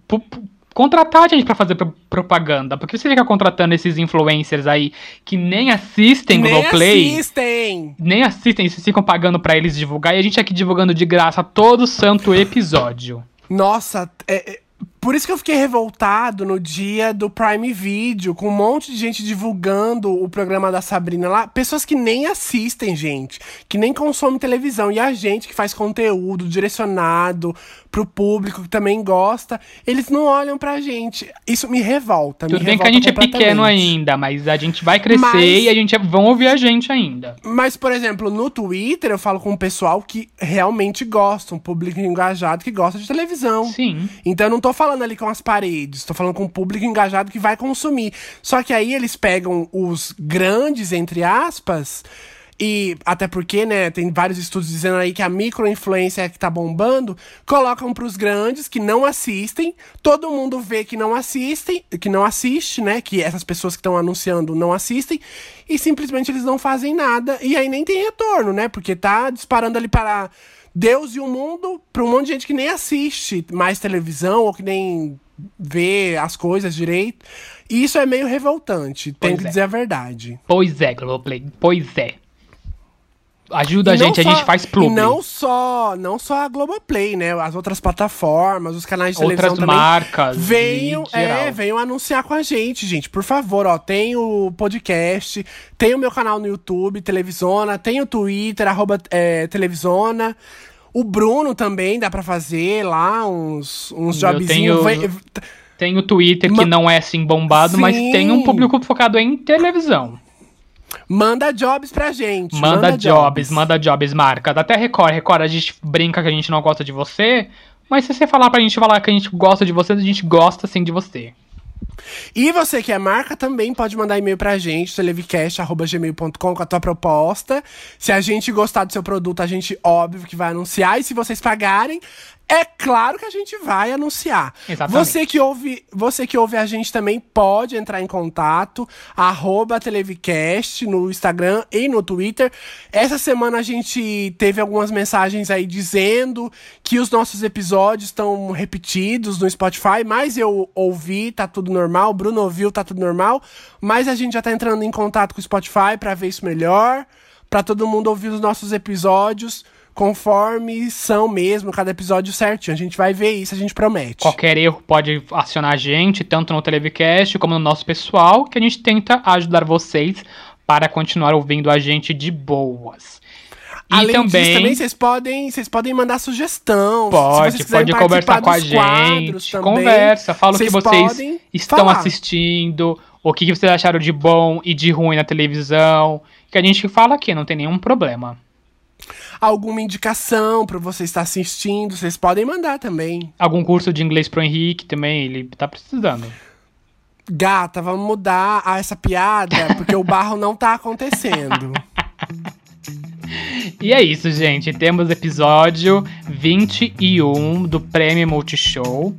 contratar a gente pra fazer pro- propaganda. Porque você fica contratando esses influencers aí que nem assistem Nem Globoplay. assistem. Nem assistem, vocês ficam pagando pra eles divulgar e a gente aqui divulgando de graça todo santo episódio. Nossa, é- é- por isso que eu fiquei revoltado no dia do Prime Video, com um monte de gente divulgando o programa da Sabrina lá. Pessoas que nem assistem, gente. Que nem consomem televisão. E a gente que faz conteúdo direcionado pro público que também gosta, eles não olham pra gente. Isso me revolta. Tudo me bem que a revolta gente é pequeno ainda, mas a gente vai crescer Mas- e a gente vão ouvir a gente ainda. Mas, por exemplo, no Twitter eu falo com o pessoal que realmente gosta, um público engajado que gosta de televisão. Sim. Então eu não tô falando ali com as paredes, tô falando com um público engajado que vai consumir. Só que aí eles pegam os grandes, entre aspas, e até porque, né, tem vários estudos dizendo aí que a microinfluência é que tá bombando, colocam pros grandes que não assistem, todo mundo vê que não assistem, que não assiste, né, que essas pessoas que estão anunciando não assistem, e simplesmente eles não fazem nada, e aí nem tem retorno, né, porque tá disparando ali para Deus e o mundo pra um monte de gente que nem assiste mais televisão ou que nem vê as coisas direito. E isso é meio revoltante, tenho Pois que é. dizer a verdade. Pois é, Globoplay. Pois é. Ajuda a gente, a só- gente faz plug. E não só, não só a Globoplay, né? As outras plataformas, os canais de televisão Outras também. marcas. Venham, em geral. é, venham anunciar com a gente, gente. Por favor, ó, tem o podcast, tem o meu canal no YouTube, Televisona, tem o Twitter, arroba é, Televisona. O Bruno também dá pra fazer lá uns, uns Eu jobzinhos. tenho- Tem o Twitter que Ma- não é assim bombado, mas Sim. tem um público focado em televisão. Manda jobs pra gente. Manda, jobs, manda jobs, marcas. Até Record. Record, a gente brinca que a gente não gosta de você. Mas se você falar pra gente falar que a gente gosta de você, a gente gosta sim de você. E você que é marca também pode mandar e-mail pra gente, televicast.gmail.com com a tua proposta. Se a gente gostar do seu produto, a gente, óbvio, que vai anunciar. E se vocês pagarem, é claro que a gente vai anunciar. Exatamente. Você que ouve, você que ouve a gente também pode entrar em contato, arroba Televicast no Instagram e no Twitter. Essa semana a gente teve algumas mensagens aí dizendo que os nossos episódios estão repetidos no Spotify, mas eu ouvi, tá tudo normal, o Bruno ouviu, tá tudo normal, mas a gente já tá entrando em contato com o Spotify pra ver isso melhor, pra todo mundo ouvir os nossos episódios conforme são mesmo, cada episódio certinho. A gente vai ver isso, a gente promete. Qualquer erro pode acionar a gente, tanto no Televicast como no nosso pessoal, que a gente tenta ajudar vocês para continuar ouvindo a gente de boas. E Além também, disso, também vocês podem, vocês podem mandar sugestão. pode, pode conversar com a gente, também, conversa, fala o que vocês estão falar. assistindo, o que vocês acharam de bom e de ruim na televisão, que a gente fala aqui, não tem nenhum problema. Alguma indicação pra você estar assistindo, vocês podem mandar também. Algum curso de inglês pro Henrique também, ele tá precisando. Gata, vamos mudar essa piada, porque o barro não tá acontecendo. [LAUGHS] E é isso, gente. Temos episódio 21 do Prêmio Multishow.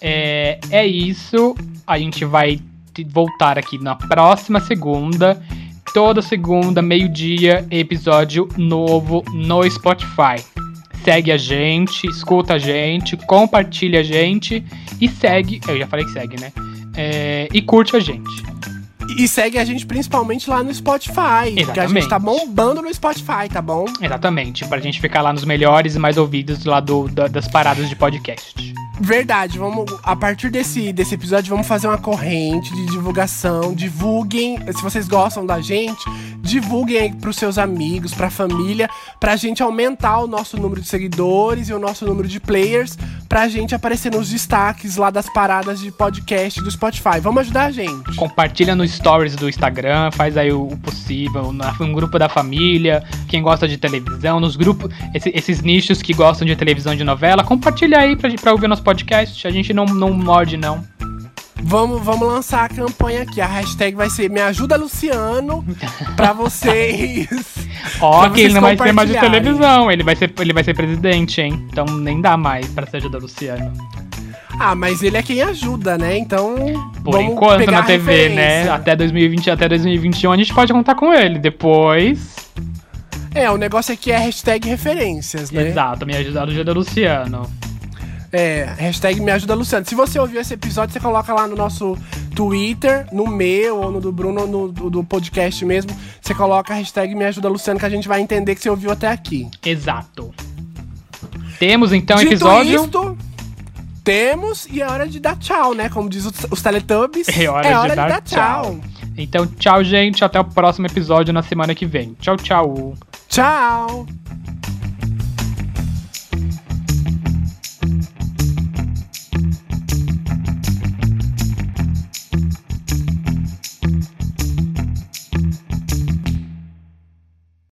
É, é isso. A gente vai voltar aqui na próxima segunda. Toda segunda, meio-dia, episódio novo no Spotify. Segue a gente, escuta a gente, compartilha a gente e segue. Eu já falei que segue, né? É, e curte a gente. E segue a gente principalmente lá no Spotify. Porque a gente Exatamente. tá bombando no Spotify, tá bom? Exatamente, pra gente ficar lá nos melhores e mais ouvidos lá do, da- das paradas de podcast. Verdade, vamos. A partir desse, desse episódio, vamos fazer uma corrente de divulgação. Divulguem, se vocês gostam da gente, divulguem aí pros seus amigos, pra família, pra gente aumentar o nosso número de seguidores e o nosso número de players, pra gente aparecer nos destaques lá das paradas de podcast do Spotify. Vamos ajudar a gente. Compartilha nos stories do Instagram, faz aí o, o possível, na, no grupo da família, quem gosta de televisão, nos grupos, esse- esses nichos que gostam de televisão de novela, compartilha aí pra, pra ouvir nosso podcast. A gente não, não morde, não. Vamos, vamos lançar a campanha aqui. A hashtag vai ser Me Ajuda Luciano pra [LAUGHS] vocês. Ó, Pra que ele não vai ser mais de televisão, ele vai, ser, ele vai ser presidente, hein? Então nem dá mais pra ser ajuda Luciano. Ah, mas ele é quem ajuda, né? Então. Por enquanto na TV, né? referência. Até 2020, até 2021 a gente pode contar com ele. Depois. É, o negócio aqui é hashtag referências, né? Exato, me ajuda ajuda Luciano. É, hashtag me ajuda Luciano. Se você ouviu esse episódio, você coloca lá no nosso Twitter, no meu ou no do Bruno, no do, do podcast mesmo. Você coloca a hashtag me ajuda Luciano que a gente vai entender que você ouviu até aqui. Exato. Temos então Dito episódio. isto, temos e é hora de dar tchau, né? Como diz os, Teletubbies. É hora de dar tchau. Então, tchau, gente. Até o próximo episódio na semana que vem. Tchau, tchau. Tchau.